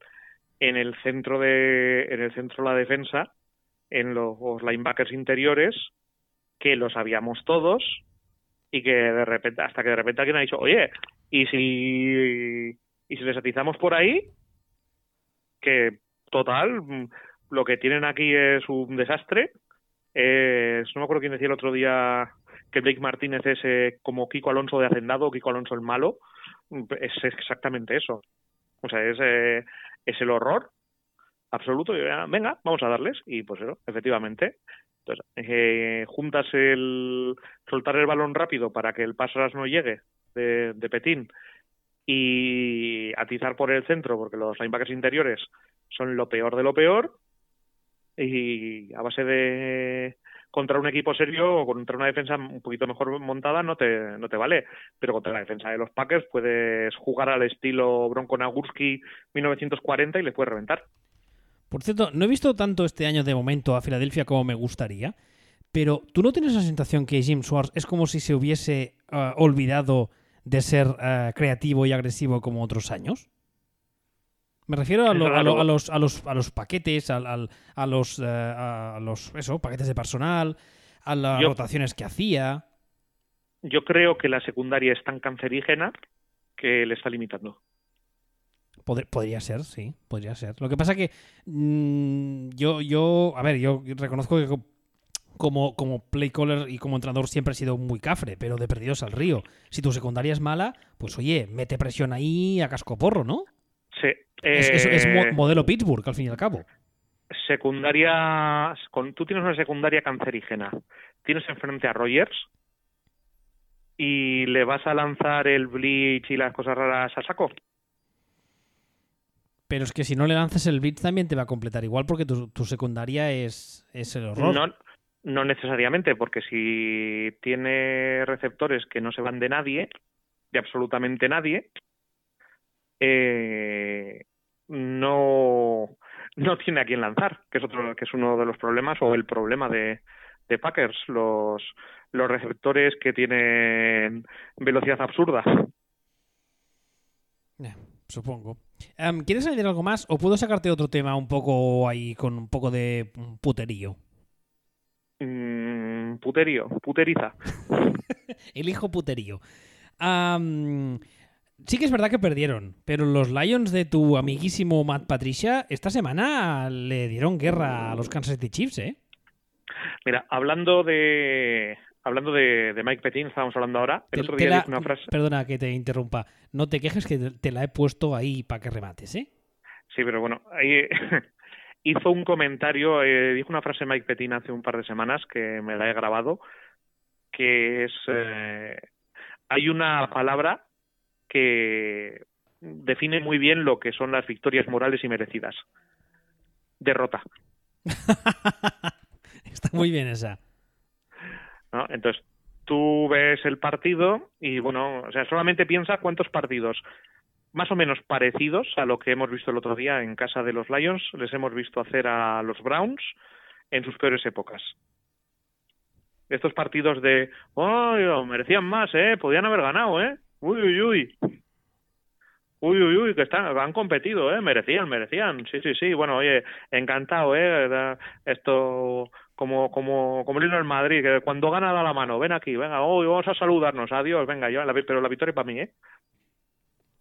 en el centro de en el centro de la defensa, en los linebackers interiores, que lo sabíamos todos y que de repente hasta que de repente alguien ha dicho, oye, y si y si les atizamos por ahí, que total lo que tienen aquí es un desastre. Es- no me acuerdo quién decía el otro día que Blake Martínez es eh, como Kiko Alonso de Hacendado, Kiko Alonso el malo, es exactamente eso. O sea, es, eh, es el horror absoluto. Y, ah, venga, vamos a darles. Y pues efectivamente. Entonces, eh, juntas el soltar el balón rápido para que el paso no llegue de, de Petín y atizar por el centro, porque los linebackers interiores son lo peor de lo peor. Y a base de contra un equipo serio o contra una defensa un poquito mejor montada no te, no te vale. Pero contra la defensa de los Packers puedes jugar al estilo Bronco Nagurski 1940 y les puedes reventar. Por cierto, no he visto tanto este año de momento a Filadelfia como me gustaría, pero ¿tú no tienes la sensación que Jim Schwartz es como si se hubiese eh, olvidado de ser eh, creativo y agresivo como otros años? Me refiero a, lo- a lo- a los, a, los, a los paquetes, al- a, los, eh, a los eso, paquetes de personal, a las Yo- rotaciones que hacía. Yo creo que la secundaria es tan cancerígena que le está limitando. Pod- podría ser, sí, podría ser. Lo que pasa que mm, yo, yo, a ver, yo reconozco que co- como, como play caller y como entrenador siempre he sido muy cafre, pero de perdidos al río. Si tu secundaria es mala, pues oye, mete presión ahí a casco porro, ¿no? Sí. Es, es- es mo- eh, modelo Pittsburgh, al fin y al cabo. secundaria con, tú tienes una secundaria cancerígena tienes enfrente a Rogers y le vas a lanzar el bleach y las cosas raras a saco Pero es que si no le lanzas el blitz también te va a completar igual porque tu, tu secundaria es, es el horror. no no necesariamente porque si tiene receptores que no se van de nadie de absolutamente nadie eh, no no tiene a quién lanzar que es otro que es uno de los problemas o el problema de, de Packers los los receptores que tienen velocidad absurda Eh, supongo. Em, ¿Quieres añadir algo más o puedo sacarte otro tema un poco ahí con un poco de puterío? Mm, puterío puteriza El hijo puterío. Am, sí que es verdad que perdieron, pero los Lions de tu amiguísimo Matt Patricia esta semana le dieron guerra a los Kansas City Chiefs, ¿eh? Mira, hablando de hablando de, Mike Petin, estábamos hablando ahora. El otro día una frase. Perdona que te interrumpa. No te quejes que te la he puesto ahí para que remates, ¿eh? Sí, pero bueno, ahí hizo un comentario, eh, dijo una frase Mike Petin hace un par de semanas que me la he grabado, que es eh, hay una palabra que define muy bien lo que son las victorias morales y merecidas. Derrota. Está muy bien esa. Entonces, tú ves el partido y, bueno, o sea, solamente piensa cuántos partidos más o menos parecidos a lo que hemos visto el otro día en casa de los Lions les hemos visto hacer a los Browns en sus peores épocas. Estos partidos de, oh, merecían más, ¿eh? Podían haber ganado, ¿eh? Uy, uy, uy. Uy, uy, uy, que están, han competido, ¿eh? Merecían, merecían. Sí, sí, sí. Bueno, oye, encantado, ¿eh? Esto, como, como, como el Madrid, que cuando gana da la mano, ven aquí, venga, hoy vamos a saludarnos, adiós, venga, yo, pero la victoria para mí, ¿eh?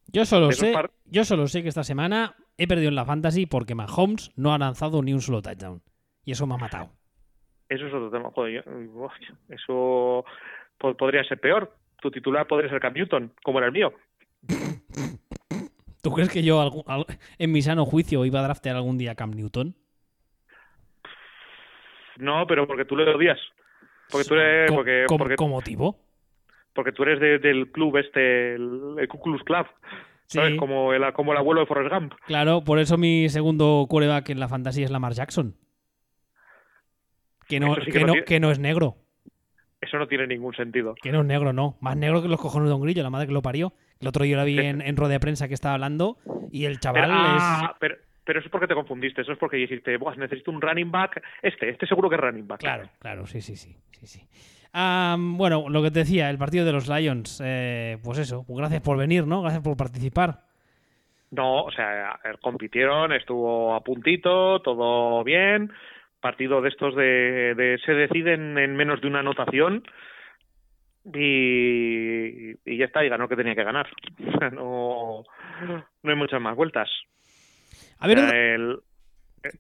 Yo solo sé, yo solo sé que esta semana he perdido en la fantasy porque Mahomes no ha lanzado ni un solo touchdown. Y eso me ha matado. Eso es otro tema. Joder, eso podría ser peor. Tu titular podría ser Cam Newton, como era el mío. ¿Tú crees que yo en mi sano juicio iba a draftear algún día a Cam Newton? No, pero porque tú le odias. Porque tú eres. Porque, porque, ¿Con motivo? Porque tú eres del club este, el, el Club. ¿Sabes? Como el, como el abuelo de Forrest Gump. Claro, por eso mi segundo quarterback en la fantasía es Lamar Jackson. Que no, que, no, es negro. Eso no tiene ningún sentido. Que no es negro, no. Más negro que los cojones de un grillo, la madre que lo parió. El otro día la vi en, en de prensa que estaba hablando y el chaval ah, es... Pero, eso es porque te confundiste, eso es porque dijiste, necesito un running back, este, este seguro que es running back. Claro, claro, sí, sí, sí. sí, sí. bueno, lo que te decía, el partido de los Lions, eh, pues eso, pues gracias por venir, ¿no? Gracias por participar. No, o sea, compitieron, estuvo a puntito, todo bien, partido de estos de, de se deciden en menos de una anotación y, y ya está, y ganó que tenía que ganar. no, no hay muchas más vueltas. A ver, el,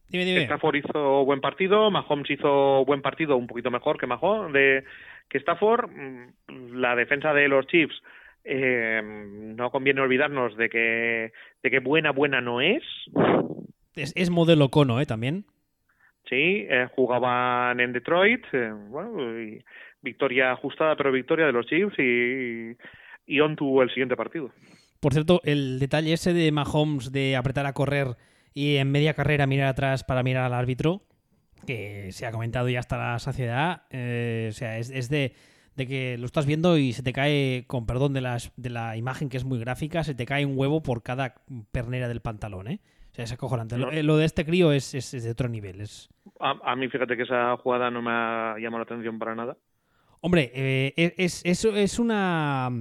dime, dime. Stafford hizo buen partido, Mahomes hizo buen partido, un poquito mejor que Mahomes, de que Stafford. Mm, la defensa de los Chiefs eh, no conviene olvidarnos de que de que buena buena no es. Es, es modelo cono, ¿eh? También. Sí, eh, jugaban en Detroit, eh, bueno, y victoria ajustada, pero victoria de los Chiefs y, y on tuvo el siguiente partido. Por cierto, el detalle ese de Mahomes de apretar a correr y en media carrera mirar atrás para mirar al árbitro, que se ha comentado ya hasta la saciedad, eh, o sea, es, de, de, que lo estás viendo y se te cae, con perdón de, las, de la imagen que es muy gráfica, se te cae un huevo por cada pernera del pantalón, ¿eh? O sea, es acojonante. Lo, lo, de este crío es, es, de otro nivel. Es... A, mí, fíjate que esa jugada no me ha llamado la atención para nada. Hombre, eh, es, es, es, una,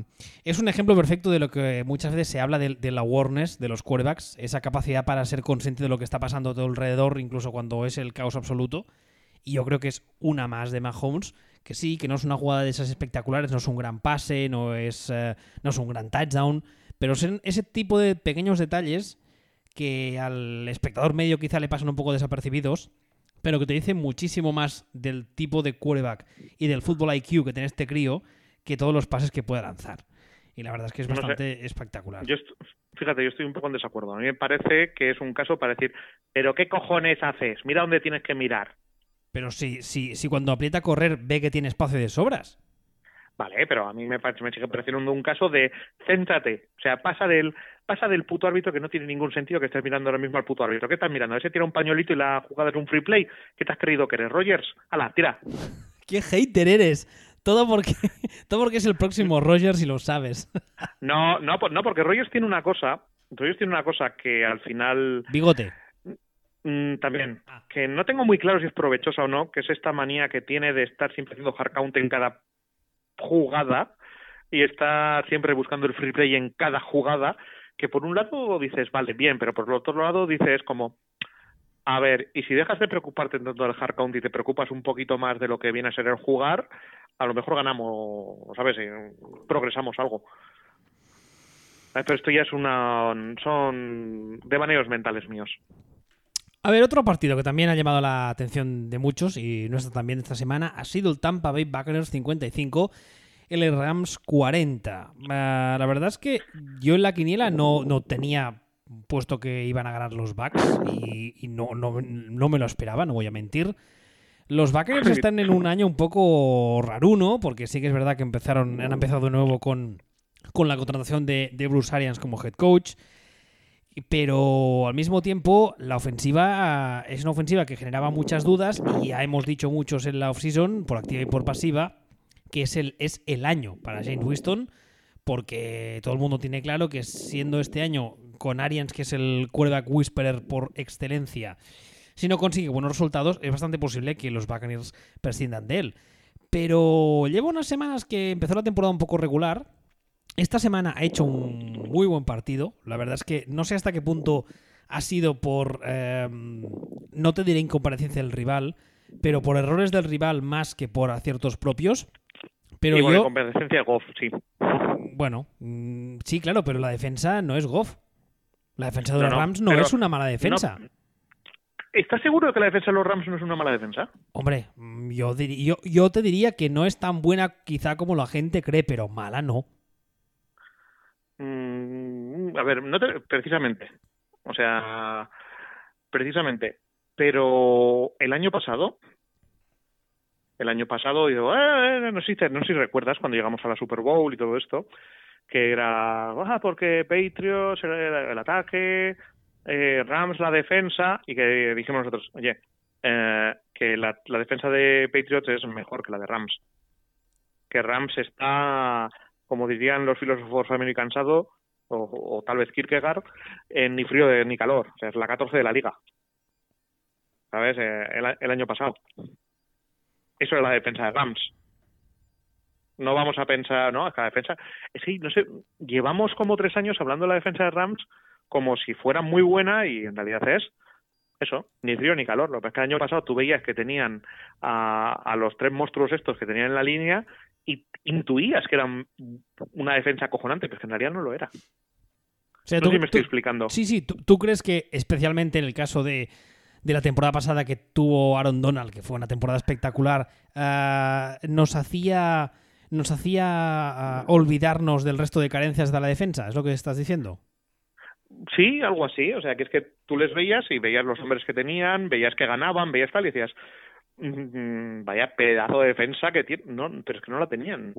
es un ejemplo perfecto de lo que muchas veces se habla de, la awareness de los quarterbacks, esa capacidad para ser consciente de lo que está pasando a todo alrededor, incluso cuando es el caos absoluto. Y yo creo que es una más de Mahomes, que sí, que no es una jugada de esas espectaculares, no es un gran pase, no es, eh, no es un gran touchdown, pero ese tipo de pequeños detalles que al espectador medio quizá le pasan un poco desapercibidos, pero que te dicen muchísimo más del tipo de quarterback y del fútbol IQ que tiene este crío que todos los pases que puede lanzar. Y la verdad es que es bastante espectacular. Yo fíjate, yo estoy un poco en desacuerdo. A mí me parece que es un caso para decir, pero ¿qué cojones haces? Mira dónde tienes que mirar. Pero si, si, si cuando aprieta a correr ve que tiene espacio de sobras. Vale, pero a mí me, me sigue pareciendo un caso de céntrate. O sea, pasa del, pasa del puto árbitro que no tiene ningún sentido que estés mirando ahora mismo al puto árbitro. ¿Qué estás mirando? Ese tira un pañuelito y la jugada es un free play. ¿Qué te has creído que eres, Rogers? ¡Hala, tira! ¡Qué hater eres! Todo porque, todo porque es el próximo Rogers y lo sabes. No, no, no, porque Rogers tiene una cosa. Rogers tiene una cosa que al final. Bigote. Mm, también. Ah. Que no tengo muy claro si es provechosa o no, que es esta manía que tiene de estar siempre haciendo hard count en cada jugada y está siempre buscando el free play en cada jugada que por un lado dices, vale, bien, pero por el otro lado dices como, a ver, y si dejas de preocuparte tanto del hard count y te preocupas un poquito más de lo que viene a ser el jugar, a lo mejor ganamos, ¿sabes? Progresamos algo. Pero esto ya es una. Son devaneos mentales míos. A ver, otro partido que también ha llamado la atención de muchos y nuestra también esta semana ha sido el Tampa Bay Buccaneers 55, el Rams 40. Ah, la verdad es que yo en la quiniela no, no tenía puesto que iban a ganar los Bucks y, no, no, no, me lo esperaba, no voy a mentir. Los Buccaneers están en un año un poco raruno, porque sí que es verdad que empezaron, han empezado de nuevo con, con la contratación de, de Bruce Arians como head coach. Pero al mismo tiempo, la ofensiva es una ofensiva que generaba muchas dudas y ya hemos dicho muchos en la offseason, por activa y por pasiva, que es el, es el año para James Winston, porque todo el mundo tiene claro que siendo este año con Arians, que es el quarterback whisperer por excelencia, si no consigue buenos resultados, es bastante posible que los Buccaneers prescindan de él. Pero lleva unas semanas que empezó la temporada un poco regular. Esta semana ha hecho un muy buen partido. La verdad es que no sé hasta qué punto ha sido por, em, no te diré incomparecencia del rival, pero por errores del rival más que por aciertos propios. Pero y yo... competencia Goff, sí. Bueno, mm, sí, claro, pero la defensa no es Goff. La defensa de los Rams no es una mala defensa. ¿Estás seguro de que la defensa de los Rams no es una mala defensa? Hombre, mm, yo, yo te diría que no es tan buena quizá como la gente cree, pero mala no. Mm, a ver, no precisamente. O sea, precisamente. Pero el año pasado, el año pasado, yo, eh, no, sé, no sé si recuerdas cuando llegamos a la Super Bowl y todo esto, que era, ah, porque Patriots, el, el ataque, eh, Rams la defensa, y que dijimos nosotros, oye, eh, que la, la, defensa de Patriots es mejor que la de Rams. Que Rams está, como dirían los filósofos americanizados, o, o tal vez Kierkegaard, en ni frío ni calor. O sea, es la 14 de la liga. ¿Sabes? Eh, el, el año pasado. Eso es la defensa de Rams no vamos a pensar, ¿no? A defensa. Es que, no sé, llevamos como tres años hablando de la defensa de Rams como si fuera muy buena y en realidad es eso, ni frío ni calor. Lo que es que el año pasado tú veías que tenían a, a los tres monstruos estos que tenían en la línea y intuías que eran una defensa acojonante, pero que en realidad no lo era. O sea, no tú, sé si me estoy tú, explicando. Sí, sí, tú, tú crees que especialmente en el caso de, de la temporada pasada que tuvo Aaron Donald, que fue una temporada espectacular, uh, nos hacía nos hacía uh, olvidarnos del resto de carencias de la defensa, ¿es lo que estás diciendo? Sí, algo así. O sea, que es que tú les veías y veías los hombres que tenían, veías que ganaban, veías tal y decías, vaya pedazo de defensa que tiene. No, pero es que no la tenían.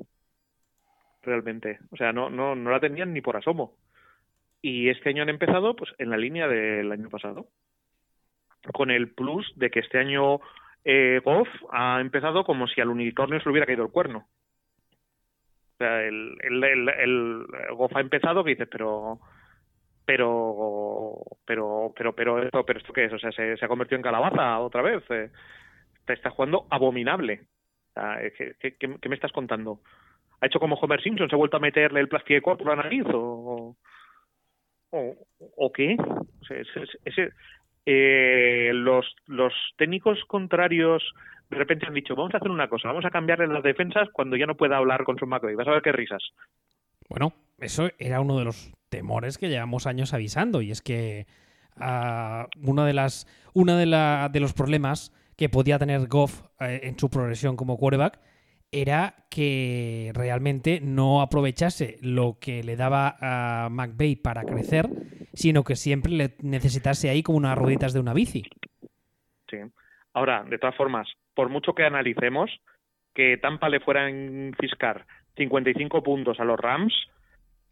Realmente. O sea, no, no, no la tenían ni por asomo. Y este año han empezado pues en la línea del año pasado. Con el plus de que este año eh, Goff ha empezado como si al unicornio se le hubiera caído el cuerno. O sea, el, el, el, el Goff ha empezado que dices, pero pero pero pero pero esto pero esto qué es o sea se, se ha convertido en calabaza otra vez eh, está jugando abominable. ¿qué, me estás contando ha hecho como Homer Simpson se ha vuelto a meterle el plástico por la nariz o o, qué o eh, los técnicos contrarios de repente han dicho vamos a hacer una cosa vamos a cambiarle las defensas cuando ya no pueda hablar con su McCoy vas a ver qué risas. Bueno eso era uno de los temores que llevamos años avisando y es que uh, una de las una de, la, de los problemas que podía tener Goff eh, en su progresión como quarterback era que realmente no aprovechase lo que le daba a McVeigh para crecer, sino que siempre le necesitase ahí como unas rueditas de una bici. Sí. Ahora, de todas formas, por mucho que analicemos que Tampa le fuera a fiscar 55 puntos a los Rams,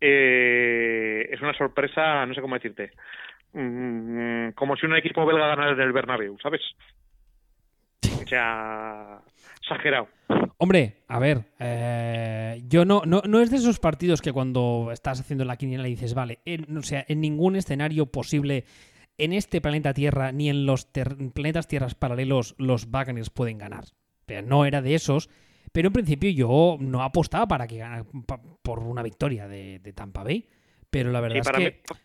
eh, es una sorpresa, no sé cómo decirte, mm, como si un equipo belga ganara el Bernabéu, ¿sabes? Sea, exagerado. Hombre, a ver, eh, yo no, no, no es de esos partidos que cuando estás haciendo la quiniela dices, vale, en, o sea, en ningún escenario posible en este planeta Tierra ni en los ter planetas Tierras paralelos los Buccaneers pueden ganar. Pero no era de esos pero en principio yo no apostaba para que gana, por una victoria de, de, Tampa Bay. Pero la verdad sí, es que. Mí,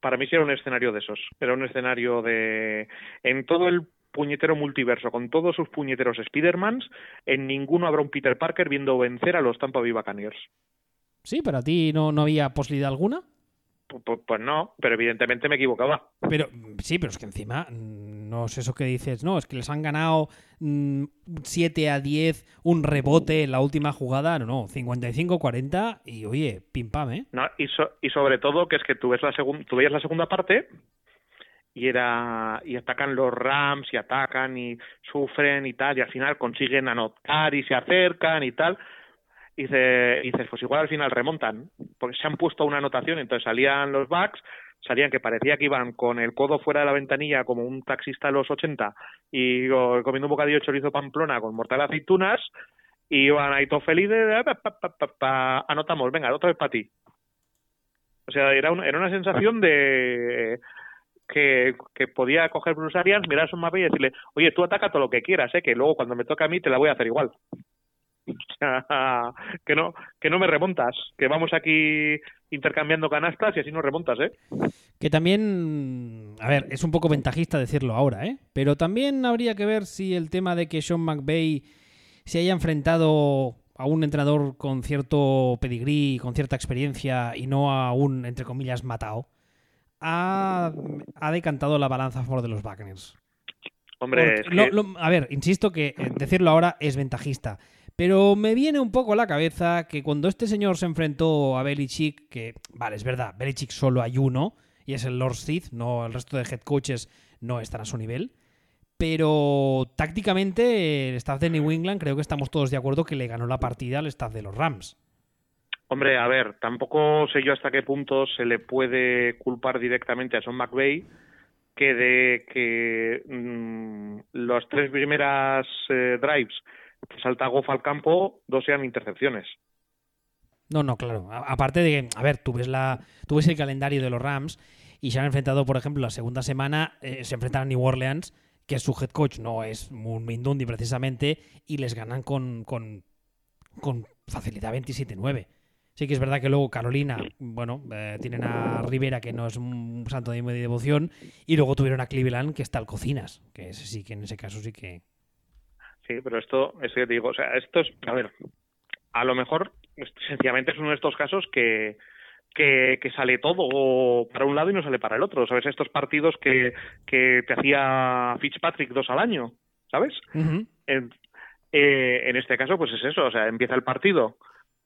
para mí sí era un escenario de esos. Era un escenario de. En todo el puñetero multiverso, con todos sus puñeteros Spidermans, en ninguno habrá un Peter Parker viendo vencer a los Tampa Bay Buccaneers. Sí, para ti no, no había posibilidad alguna. Pues, pues, no, pero evidentemente me equivocaba. Pero sí, pero es que encima no es eso que dices, no, es que les han ganado 7 mm, a 10, un rebote en la última jugada, no, no, 55-40 y oye, pim pam, ¿eh? No, y, y sobre todo que es que tú, ves la tú veías la segunda parte y era y atacan los Rams y atacan y sufren y tal y al final consiguen anotar y se acercan y tal y, dices, pues igual al final remontan, porque se han puesto una anotación, entonces salían los backs, salían que parecía que iban con el codo fuera de la ventanilla como un taxista de los 80 y comiendo un bocadillo de chorizo pamplona con mortal aceitunas y iban ahí todos felices, anotamos, venga, otra vez para ti. O sea, era una, era una sensación de que, podía coger Bruce Arians, mirar su mapa y decirle, oye, tú ataca todo lo que quieras, ¿eh? que luego cuando me toca a mí te la voy a hacer igual. que no que no me remontas, que vamos aquí intercambiando canastas y así no remontas, ¿eh? Que también, a ver, es un poco ventajista decirlo ahora, ¿eh? Pero también habría que ver si el tema de que Sean McVay se haya enfrentado a un entrenador con cierto pedigrí, con cierta experiencia y no a un, entre comillas, matado, ha, decantado la balanza a favor de los Buccaneers. Hombre, a ver, insisto que eh, decirlo ahora es ventajista. Pero me viene un poco a la cabeza que cuando este señor se enfrentó a Belichick, que, vale, es verdad, Belichick solo hay uno, y es el Lord Sith, no el resto de head coaches no están a su nivel. Pero tácticamente el staff de New England creo que estamos todos de acuerdo que le ganó la partida al staff de los Rams. Hombre, a ver, tampoco sé yo hasta qué punto se le puede culpar directamente a Son McVay que de que mm, las tres primeras eh, drives salta Goff al campo, dos sean intercepciones. No, no, claro. aparte de que, a ver, tú ves, la, tú ves el calendario de los Rams y se han enfrentado, por ejemplo, la segunda semana, eh, se enfrentan a New Orleans, que su head coach no es un Mindundi precisamente, y les ganan con, con, con facilidad 27-9. Sí que es verdad que luego Carolina, bueno, eh, tienen a Rivera, que no es un santo de mi devoción, y luego tuvieron a Cleveland, que está al Cocinas, que sí que en ese caso sí que, Sí, pero esto, es que te digo, o sea, esto es, a ver, a lo mejor sencillamente es uno de estos casos que, que, sale todo para un lado y no sale para el otro, ¿sabes? Estos partidos que, que te hacía Fitzpatrick dos al año, ¿sabes? en, eh, en, este caso, pues es eso, o sea, empieza el partido,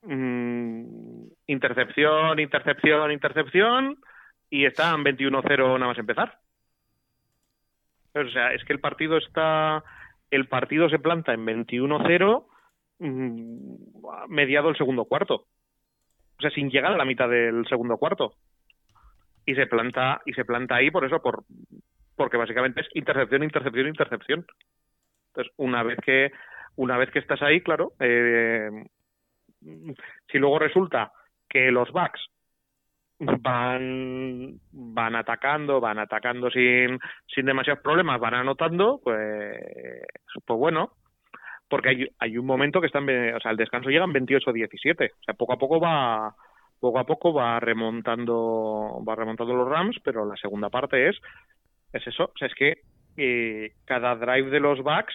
mm, intercepción, intercepción, intercepción, y están 21-0 nada más empezar. O sea, es que el partido está el partido se planta en 21-0 mm, mediado el segundo cuarto. O sea, sin llegar a la mitad del segundo cuarto. Y se planta y se planta ahí por eso por porque básicamente es intercepción, intercepción, intercepción. Entonces, una vez que una vez que estás ahí, claro, eh, si luego resulta que los backs van van atacando, van atacando sin, sin demasiados problemas, van anotando, pues, pues bueno, porque hay, hay un momento que están, o sea, el descanso llegan 28-17, o sea, poco a poco va poco a poco va remontando va remontando los Rams, pero la segunda parte es es eso, o sea, es que eh, cada drive de los backs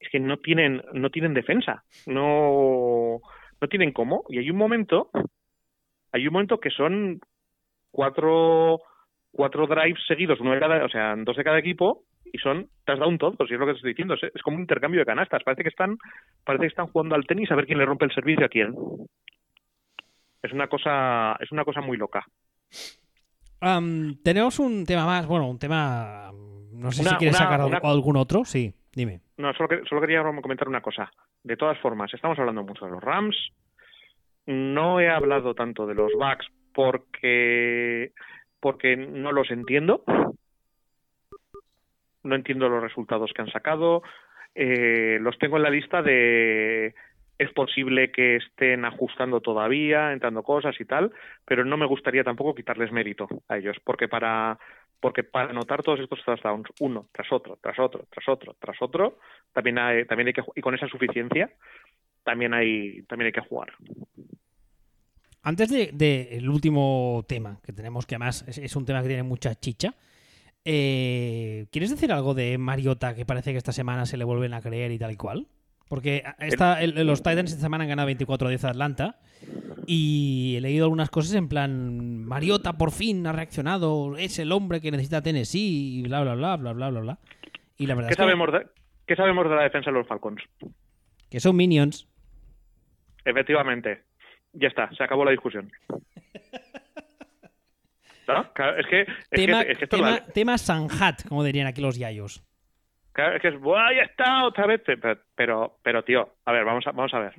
es que no tienen no tienen defensa, no no tienen cómo y hay un momento hay un momento que son cuatro, cuatro drives seguidos, uno de cada, o sea, dos de cada equipo, y son touchdown todos, si es lo que te estoy diciendo, es, como un intercambio de canastas, parece que están, parece que están jugando al tenis a ver quién le rompe el servicio a quién. Es una cosa, es una cosa muy loca. tenemos un tema más, bueno, un tema, no sé si quieres sacar algún otro, sí, No, solo, solo quería comentar una cosa. De todas formas, estamos hablando mucho de los Rams, no he hablado tanto de los Bucks porque porque no los entiendo. No entiendo los resultados que han sacado. Eh, los tengo en la lista de es posible que estén ajustando todavía entrando cosas y tal pero no me gustaría tampoco quitarles mérito a ellos porque para porque para anotar todos estos touchdowns uno tras otro tras otro tras otro tras otro también hay, también hay que y con esa suficiencia también hay también hay que jugar antes del de, último tema, que tenemos que además es, un tema que tiene mucha chicha, eh, ¿quieres decir algo de Mariota que parece que esta semana se le vuelven a creer y tal y cual? Porque esta, los Titans esta semana han ganado 24-10 a Atlanta Y he leído algunas cosas en plan, Mariota por fin ha reaccionado, es el hombre que necesita Tennessee, y bla, bla, bla, bla, bla, bla, bla. Y la verdad ¿Qué, es que, sabemos de, ¿Qué sabemos de la defensa de los Falcons? que son minions. Efectivamente. Ya está, se acabó la discusión. ¿No? Claro, es que, es tema, que, es que esto es tema, la- tema Sanjat, como dirían aquí los yayos. Claro, es que es, ¡buah, ya está otra vez! Pero, pero, tío, a ver, vamos a, vamos a ver.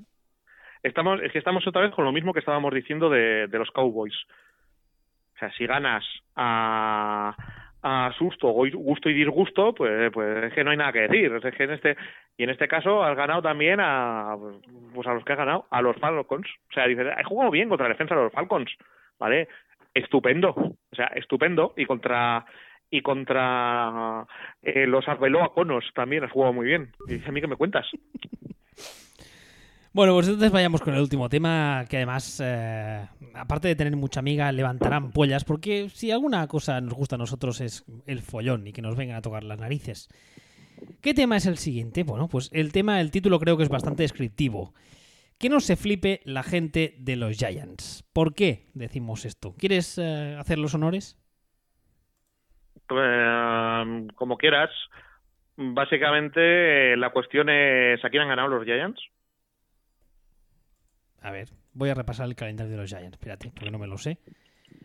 Estamos, es que estamos otra vez con lo mismo que estábamos diciendo de, de los Cowboys. O sea, si ganas a, a susto, gusto y disgusto, pues, pues es que no hay nada que decir. Es que en este, y en este caso has ganado también a, pues a los que has ganado, a los Falcons. O sea, dices, he jugado bien contra la defensa de los Falcons, ¿vale? Estupendo, o sea, estupendo. Y contra y contra eh, los Arbeloa Conos también has jugado muy bien. Dice a mí que me cuentas. Bueno, pues entonces vayamos con el último tema, que además, eh, aparte de tener mucha amiga, levantarán pollas, porque si alguna cosa nos gusta a nosotros es el follón y que nos vengan a tocar las narices. ¿Qué tema es el siguiente? Bueno, pues el tema, el título creo que es bastante descriptivo. Que no se flipe la gente de los Giants. ¿Por qué decimos esto? ¿Quieres eh, hacer los honores? Eh, como quieras. Básicamente, eh, la cuestión es ¿a quién han ganado los Giants? A ver, voy a repasar el calendario de los Giants. Espérate, porque no me lo sé.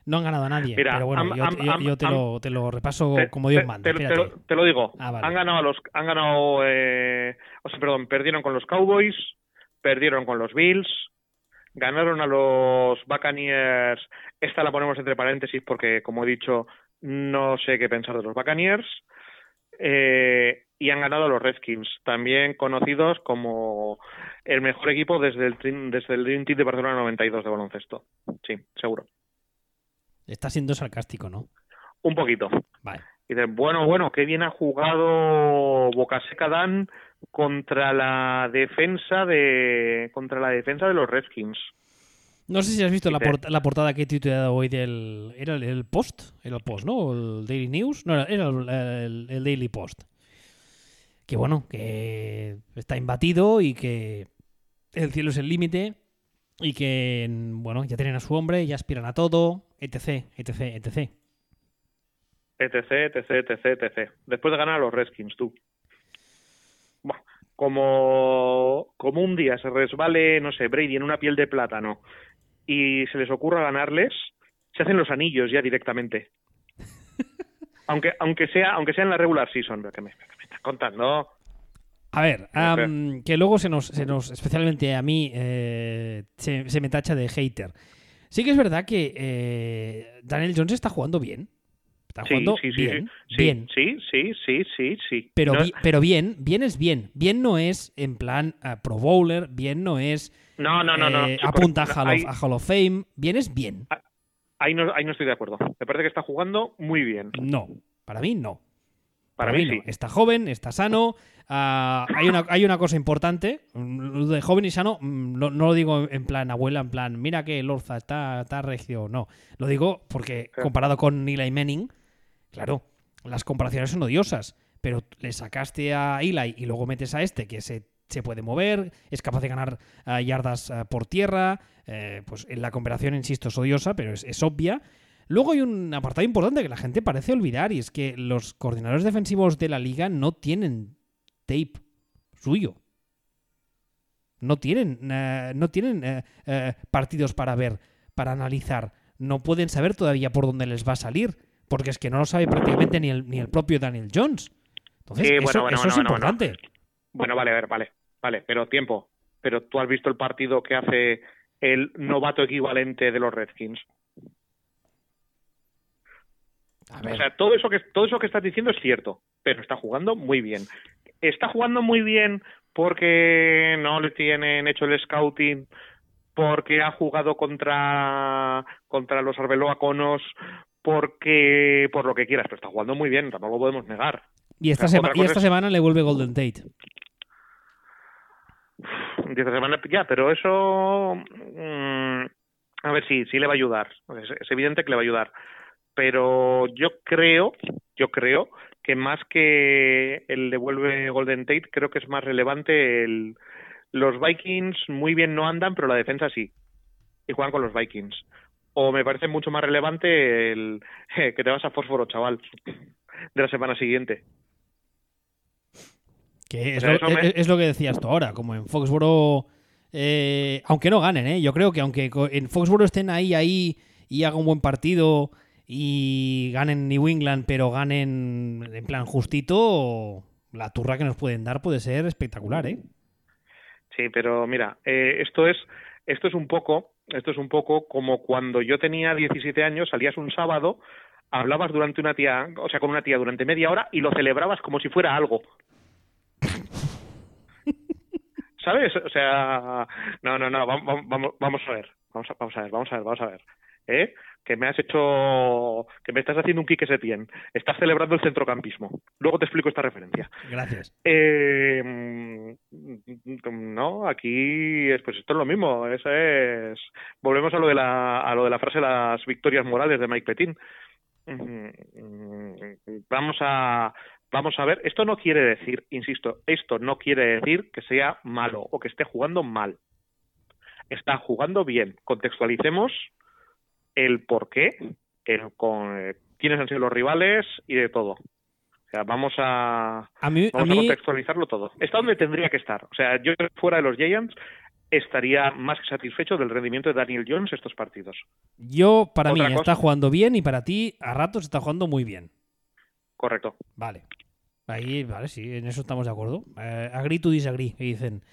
No han ganado a nadie, Mira, pero bueno, am- yo, am- yo- am- yo te, am- lo, te lo repaso Te- como Dios te- manda. te, lo, te lo digo. Ah, vale. Han ganado a los, han ganado, eh, o sea, perdón, perdieron con los Cowboys, perdieron con los Bills, ganaron a los Buccaneers. Esta la ponemos entre paréntesis porque, como he dicho, no sé qué pensar de los Buccaneers. Eh, y han ganado a los Redskins, también conocidos como el mejor equipo desde el, Dream- desde el Dream Team de Barcelona 92 de baloncesto. Sí, seguro. Está siendo sarcástico, ¿no? Un poquito. Vale. Y dices, bueno, bueno, qué bien ha jugado Bocaseca Dan contra la defensa de contra la defensa de los Redskins. No sé si has visto la, port- la portada que he titulado hoy del... ¿Era el, el Post? ¿Era el Post, no? ¿O el Daily News? No, era, el, el- el Daily Post. Que bueno, que está imbatido y que el cielo es el límite y que, bueno, ya tienen a su hombre, ya aspiran a todo, etc, etc, etc. etc, etc, etc, etc. Después de ganar a los Redskins, tú. Como, como un día se resbale, no sé, Brady en una piel de plátano y se les ocurra ganarles, se hacen los anillos ya directamente. aunque, aunque sea, aunque sea en la regular season, que me, que me estás contando. A ver, que luego se nos, se nos especialmente a mí, eh, se, se me tacha de hater. Sí que es verdad que eh, Daniel Jones está jugando bien. Está jugando sí, sí, bien, sí, bien. sí, sí, sí, sí, sí. Pero, No- pero bien, bien es bien. Bien no es en plan Pro Bowler, bien no es No, no, no, no. eh, apunta a. Hall, of, a Hall of Fame. Bien es bien. ahí no, ahí no estoy de acuerdo. Me parece que está jugando muy bien. No, para mí no. Para, mí, no. Está joven, está sano. ah, hay, una, hay una cosa importante. mm, Lo de joven y sano, mm, no, no lo digo en plan abuela, en plan, mira que Lorza está, está regio. No. Lo digo porque comparado con Eli Manning, claro, las comparaciones son odiosas. Pero le sacaste a Eli y luego metes a este que se, se puede mover, es capaz de ganar ah, yardas ah, por tierra. eh, pues en la comparación, insisto, es odiosa, pero es, obvia. Luego hay un apartado importante que la gente parece olvidar y es que los coordinadores defensivos de la liga no tienen tape suyo. No tienen, eh, no tienen eh, eh, partidos para ver, para analizar. No pueden saber todavía por dónde les va a salir, porque es que no lo sabe prácticamente ni el, ni el propio Daniel Jones. Entonces, Sí, eso, bueno, bueno, eso bueno, es importante. Bueno, vale, a ver, vale, vale, pero tiempo. Pero tú has visto el partido que hace el novato equivalente de los Redskins. A O ver, sea, todo eso que todo eso que estás diciendo es cierto, pero está jugando muy bien. Está jugando muy bien porque no le tienen hecho el scouting, porque ha jugado contra contra los Arbeloa Conos, porque por lo que quieras, pero está jugando muy bien, tampoco lo podemos negar. y esta, sema- y esta es- semana le vuelve Golden Tate. Diez semanas, ya, pero eso, mm, a ver, sí, sí le va a ayudar. Es, es evidente que le va a ayudar. Pero yo creo, yo creo que más que el devuelve Golden Tate, creo que es más relevante el, los Vikings muy bien no andan, pero la defensa sí. y juegan con los Vikings. O me parece mucho más relevante el que te vas a Fósforo, chaval, de la semana siguiente. Que es, lo, es, lo, que decías tú ahora, como en Foxboro, eh, aunque no ganen, ¿eh? yo creo que aunque en Foxboro estén ahí, ahí y hagan un buen partido y ganen New England, pero ganen en plan justito, la turra que nos pueden dar puede ser espectacular, ¿eh? Sí, pero mira, eh, esto es esto es un poco esto es un poco como cuando yo tenía 17 años, salías un sábado, hablabas durante una tía, o sea, con una tía durante media hora y lo celebrabas como si fuera algo. ¿Sabes? O sea, no, no, no, vamos, vamos, vamos a ver, vamos a, vamos a ver, vamos a ver, vamos a ver. ¿Eh? Que me has hecho, que me estás haciendo un Quique Setién. Estás celebrando el centrocampismo. Luego te explico esta referencia. Gracias. Eh, no, aquí pues esto es lo mismo. es, volvemos a lo de la, a lo de la frase las victorias morales de Mike Petin. Vamos a, vamos a ver. Esto no quiere decir, insisto, esto no quiere decir que sea malo o que esté jugando mal. Está jugando bien. Contextualicemos el por qué, el con, eh, quiénes han sido los rivales y de todo. O sea, vamos a, contextualizarlo todo. Está donde tendría que estar. O sea, yo fuera de los Giants estaría más que satisfecho del rendimiento de Daniel Jones estos partidos. Yo, para mí, está jugando bien y para ti, a ratos, está jugando muy bien. Correcto. Vale. Ahí, vale, sí, en eso estamos de acuerdo. Eh, agree to disagree, que dicen.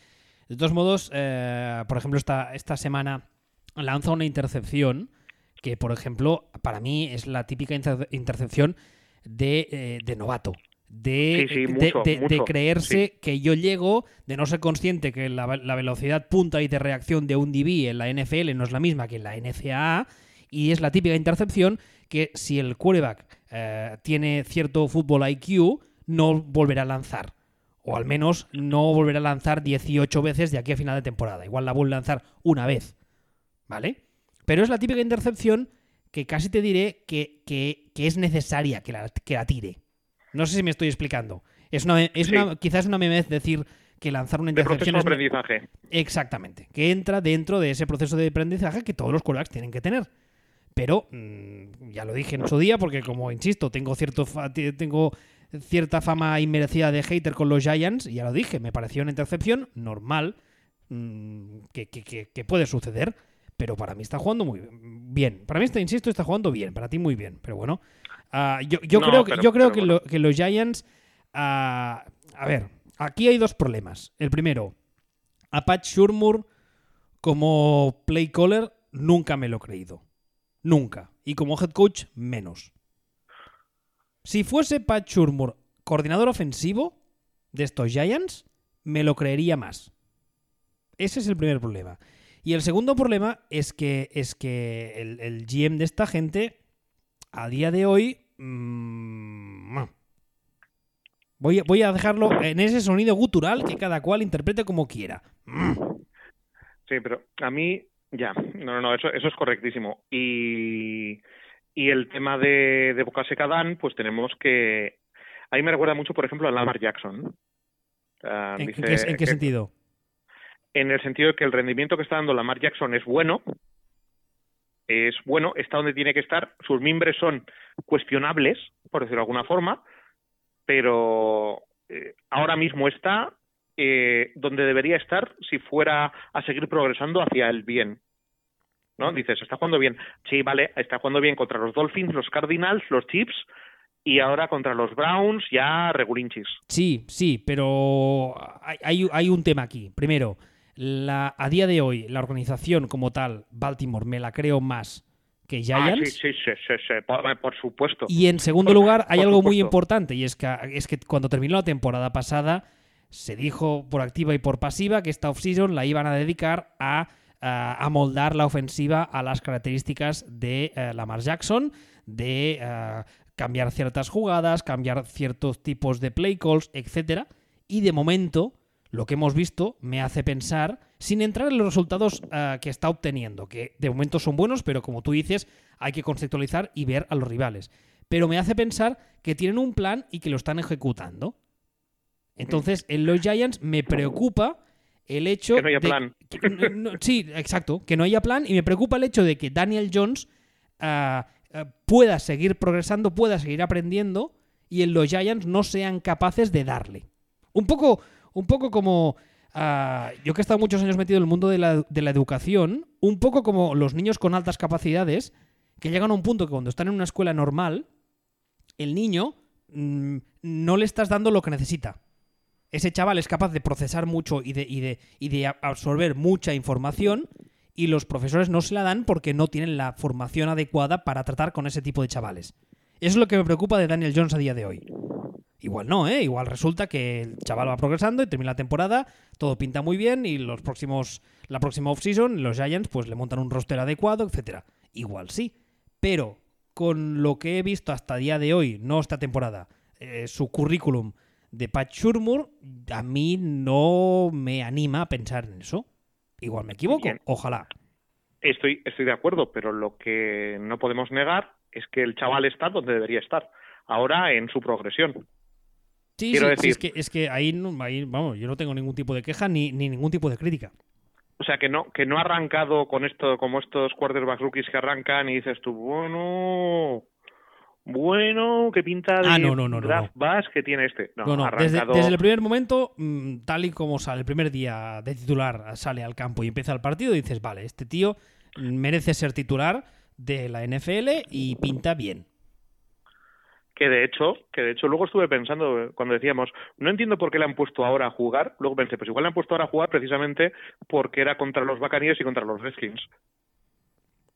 De todos modos, eh, por ejemplo, esta, esta semana lanza una intercepción que por ejemplo, para mí es la típica intercepción de, eh, de novato. De, de, creerse que yo llego, de no ser consciente que la, velocidad punta y de reacción de un DB en la NFL no es la misma que en la NCAA, y es la típica intercepción que si el quarterback eh, tiene cierto fútbol IQ, no volverá a lanzar. O al menos no volverá a lanzar 18 veces de aquí a final de temporada. Igual la vuelve a lanzar una vez. ¿Vale? Pero es la típica intercepción que casi te diré que, es necesaria que la, que la, tire. No sé si me estoy explicando. Es una, es una, quizás una memez decir que lanzar una intercepción de aprendizaje. Exactamente. Que entra dentro de ese proceso de aprendizaje que todos los quarterbacks tienen que tener. Pero mm, ya lo dije en su día, porque como insisto, tengo cierto tengo cierta fama inmerecida de hater con los Giants, ya lo dije, me pareció una intercepción normal mm, que, que puede suceder pero para mí está jugando muy bien. Para mí, está, insisto, está jugando bien. Para ti, muy bien. Pero bueno, ah, yo, creo, que, yo creo que, los Giants. Ah, a ver, aquí hay dos problemas. El primero, a Pat Shurmur como play caller nunca me lo he creído. Nunca. Y como head coach, menos. Si fuese Pat Shurmur coordinador ofensivo de estos Giants, me lo creería más. Ese es el primer problema. Y el segundo problema es que, es que el, GM de esta gente, a día de hoy, mm, voy, voy a dejarlo en ese sonido gutural que cada cual interprete como quiera. Sí, pero a mí, ya, no, no, no, eso, eso es correctísimo. Y, y el tema de, de Boca Seca Dan, pues tenemos que... A mí me recuerda mucho, por ejemplo, a Lamar Jackson. ¿En, qué, sentido? En el sentido de que el rendimiento que está dando Lamar Jackson es bueno, es bueno, está donde tiene que estar, sus mimbres son cuestionables, por decirlo de alguna forma, pero eh, ahora mismo está eh, donde debería estar si fuera a seguir progresando hacia el bien. ¿No? Dices, está jugando bien. Sí, vale, está jugando bien contra los Dolphins, los Cardinals, los Chiefs y ahora contra los Browns ya regulinchis. Sí, sí, pero hay, hay un tema aquí. Primero, la, a día de hoy, la organización como tal, Baltimore, me la creo más que ah, Giants. sí, sí, sí, sí, por, supuesto. Y en segundo lugar, hay algo muy importante, y es que, es que cuando terminó la temporada pasada, se dijo por activa y por pasiva que esta offseason la iban a dedicar a, a, moldar la ofensiva a las características de uh, Lamar Jackson, de uh, cambiar ciertas jugadas, cambiar ciertos tipos de play calls, etc. Y de momento, lo que hemos visto me hace pensar, sin entrar en los resultados eh, que está obteniendo, que de momento son buenos, pero como tú dices, hay que conceptualizar y ver a los rivales. Pero me hace pensar que tienen un plan y que lo están ejecutando. Entonces, en los Giants me preocupa el hecho Que no haya de- plan. que- no- no- sí, exacto, que no haya plan y me preocupa el hecho de que Daniel Jones ah, ah, pueda seguir progresando, pueda seguir aprendiendo y en los Giants no sean capaces de darle. Un poco, un poco como ah, yo que he estado muchos años metido en el mundo de la, de la educación, un poco como los niños con altas capacidades que llegan a un punto que cuando están en una escuela normal, el niño mm, no le estás dando lo que necesita. Ese chaval es capaz de procesar mucho y de, y de, absorber mucha información y los profesores no se la dan porque no tienen la formación adecuada para tratar con ese tipo de chavales. Eso es lo que me preocupa de Daniel Jones a día de hoy. Igual no, ¿eh? Igual resulta que el chaval va progresando y termina la temporada, todo pinta muy bien y los próximos, la próxima offseason los Giants pues le montan un roster adecuado, etcétera. Igual sí, pero con lo que he visto hasta día de hoy, no esta temporada, eh, su currículum de Pat Shurmur, a mí no me anima a pensar en eso. Igual me equivoco, Bien. ojalá. Estoy, estoy de acuerdo, pero lo que no podemos negar es que el chaval está donde debería estar, ahora en su progresión. Sí, Quiero sí, decir- es que, es que ahí, no- ahí, vamos, yo no tengo ningún tipo de queja ni, ni ningún tipo de crítica. O sea, que no, que no ha arrancado con esto, como estos quarterbacks rookies que arrancan y dices tú, bueno, bueno, qué pinta de Ah, no, no, no, no, draft bass que tiene este. No, No, no, desde, desde el primer momento, mm, tal y como sale el primer día de titular, sale al campo y empieza el partido, dices, vale, este tío merece ser titular de la NFL y pinta bien. Que de hecho, que de hecho luego estuve pensando cuando decíamos, no entiendo por qué le han puesto ahora a jugar, luego pensé, pues igual le han puesto ahora a jugar precisamente porque era contra los Buccaneers y contra los Redskins.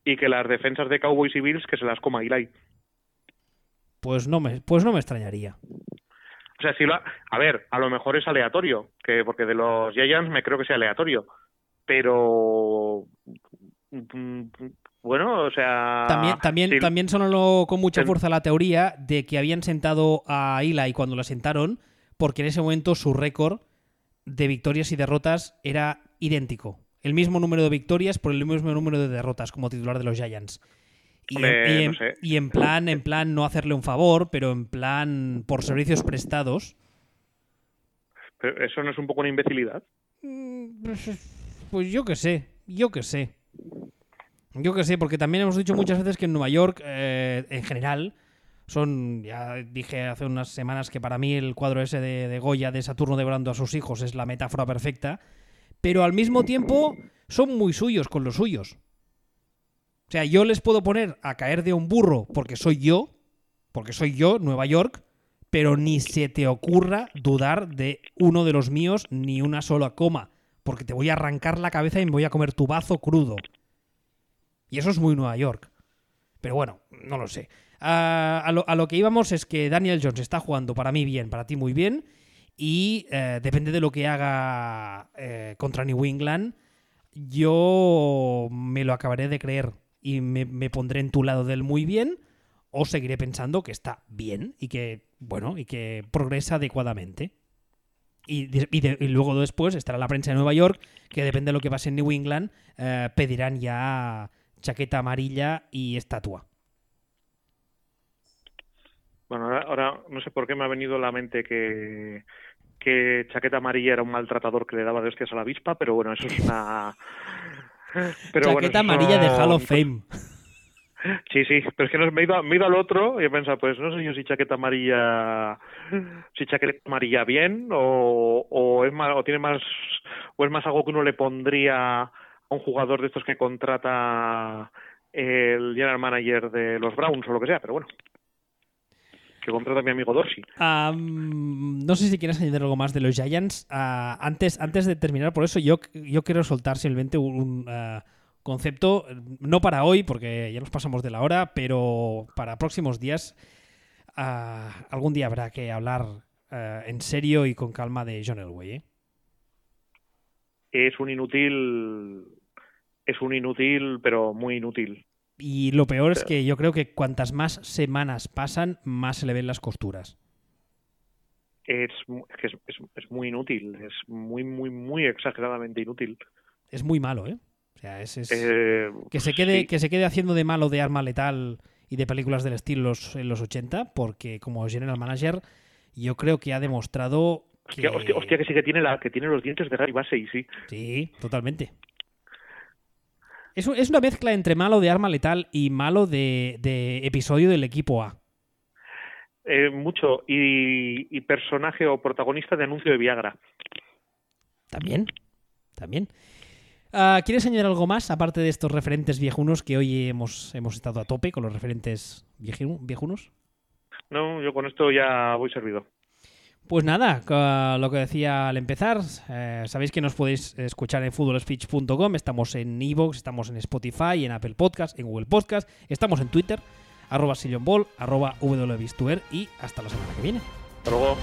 Y que las defensas de Cowboys y Bills que se las coma Eli. Pues no me, pues no me extrañaría. O sea, si lo ha- a ver, a lo mejor es aleatorio, que porque de los Giants me creo que sea aleatorio, pero mm, bueno, o sea, También, también, sí, también sonó con mucha fuerza la teoría de que habían sentado a Eli cuando la sentaron, porque en ese momento su récord de victorias y derrotas era idéntico. El mismo número de victorias por el mismo número de derrotas como titular de los Giants. Y, en, Hombre, y en- no sé. y en plan, en plan no hacerle un favor, pero en plan por servicios prestados. pero eso no es un poco una imbecilidad. Mm, Pues, pues yo qué sé, yo qué sé. Yo qué sé, porque también hemos dicho muchas veces que en Nueva York, eh, en general, son, ya dije hace unas semanas que para mí el cuadro ese de, de Goya de Saturno devorando a sus hijos es la metáfora perfecta, pero al mismo tiempo son muy suyos con los suyos. O sea, yo les puedo poner a caer de un burro porque soy yo, porque soy yo, Nueva York, pero ni se te ocurra dudar de uno de los míos ni una sola coma, porque te voy a arrancar la cabeza y me voy a comer tu bazo crudo. Y eso es muy Nueva York. Pero bueno, no lo sé. Ah, a, lo, a lo que íbamos es que Daniel Jones está jugando para mí bien, para ti muy bien, y eh, depende de lo que haga eh, contra New England, yo me lo acabaré de creer y me, pondré en tu lado del muy bien, o seguiré pensando que está bien y que, bueno, y que progresa adecuadamente. Y, y luego después estará la prensa de Nueva York, que depende de lo que pase en New England, eh, pedirán ya chaqueta amarilla y estatua. Bueno, ahora, ahora no sé por qué me ha venido a la mente que, que Chaqueta Amarilla era un maltratador que le daba de hostias a la avispa, pero bueno, eso es una... Pero chaqueta amarilla de Hall of Fame. Sí, sí, pero es que no, me, he ido, me he ido al otro y he pensado, pues no sé yo si chaqueta amarilla, si chaqueta amarilla bien o, o es más, o tiene más, o es más algo que uno le pondría un jugador de estos que contrata el general manager de los Browns o lo que sea, pero bueno, que contrata a mi amigo Dorsey. No sé si quieres añadir algo más de los Giants. Ah, antes, antes de terminar, por eso yo, yo quiero soltar simplemente un ah, concepto, no para hoy, porque ya nos pasamos de la hora, pero para próximos días. ah, algún día habrá que hablar en serio y con calma de John Elway. ¿eh? Es un inútil, es un inútil, pero muy inútil. Y lo peor es que yo creo que cuantas más semanas pasan, más se le ven las costuras. Es, es es, es, muy inútil, es muy, muy, muy exageradamente inútil. Es muy malo, ¿eh? O sea, es, es- Eh, que, se quede, sí. que se quede haciendo de malo de arma letal y de películas del estilo los- en los 80, porque como general manager yo creo que ha demostrado Hostia, que- hostia, hostia, que sí que tiene, la, que tiene los dientes de Gary Basey, sí. Sí, totalmente. Es, un- es una mezcla entre malo de arma letal y malo de, de episodio del equipo A. Eh, mucho. Y, y personaje o protagonista de anuncio de Viagra. También. También. Ah, ¿Quieres añadir algo más, aparte de estos referentes viejunos que hoy hemos, hemos estado a tope con los referentes vieju- viejunos? No, yo con esto ya voy servido. Pues nada, lo que decía al empezar, eh, sabéis que nos podéis escuchar en footballspeech.com, estamos en Evox, estamos en Spotify, en Apple Podcast, en Google Podcast, estamos en Twitter, arroba sillonball, arroba y hasta la semana que viene. Hasta luego.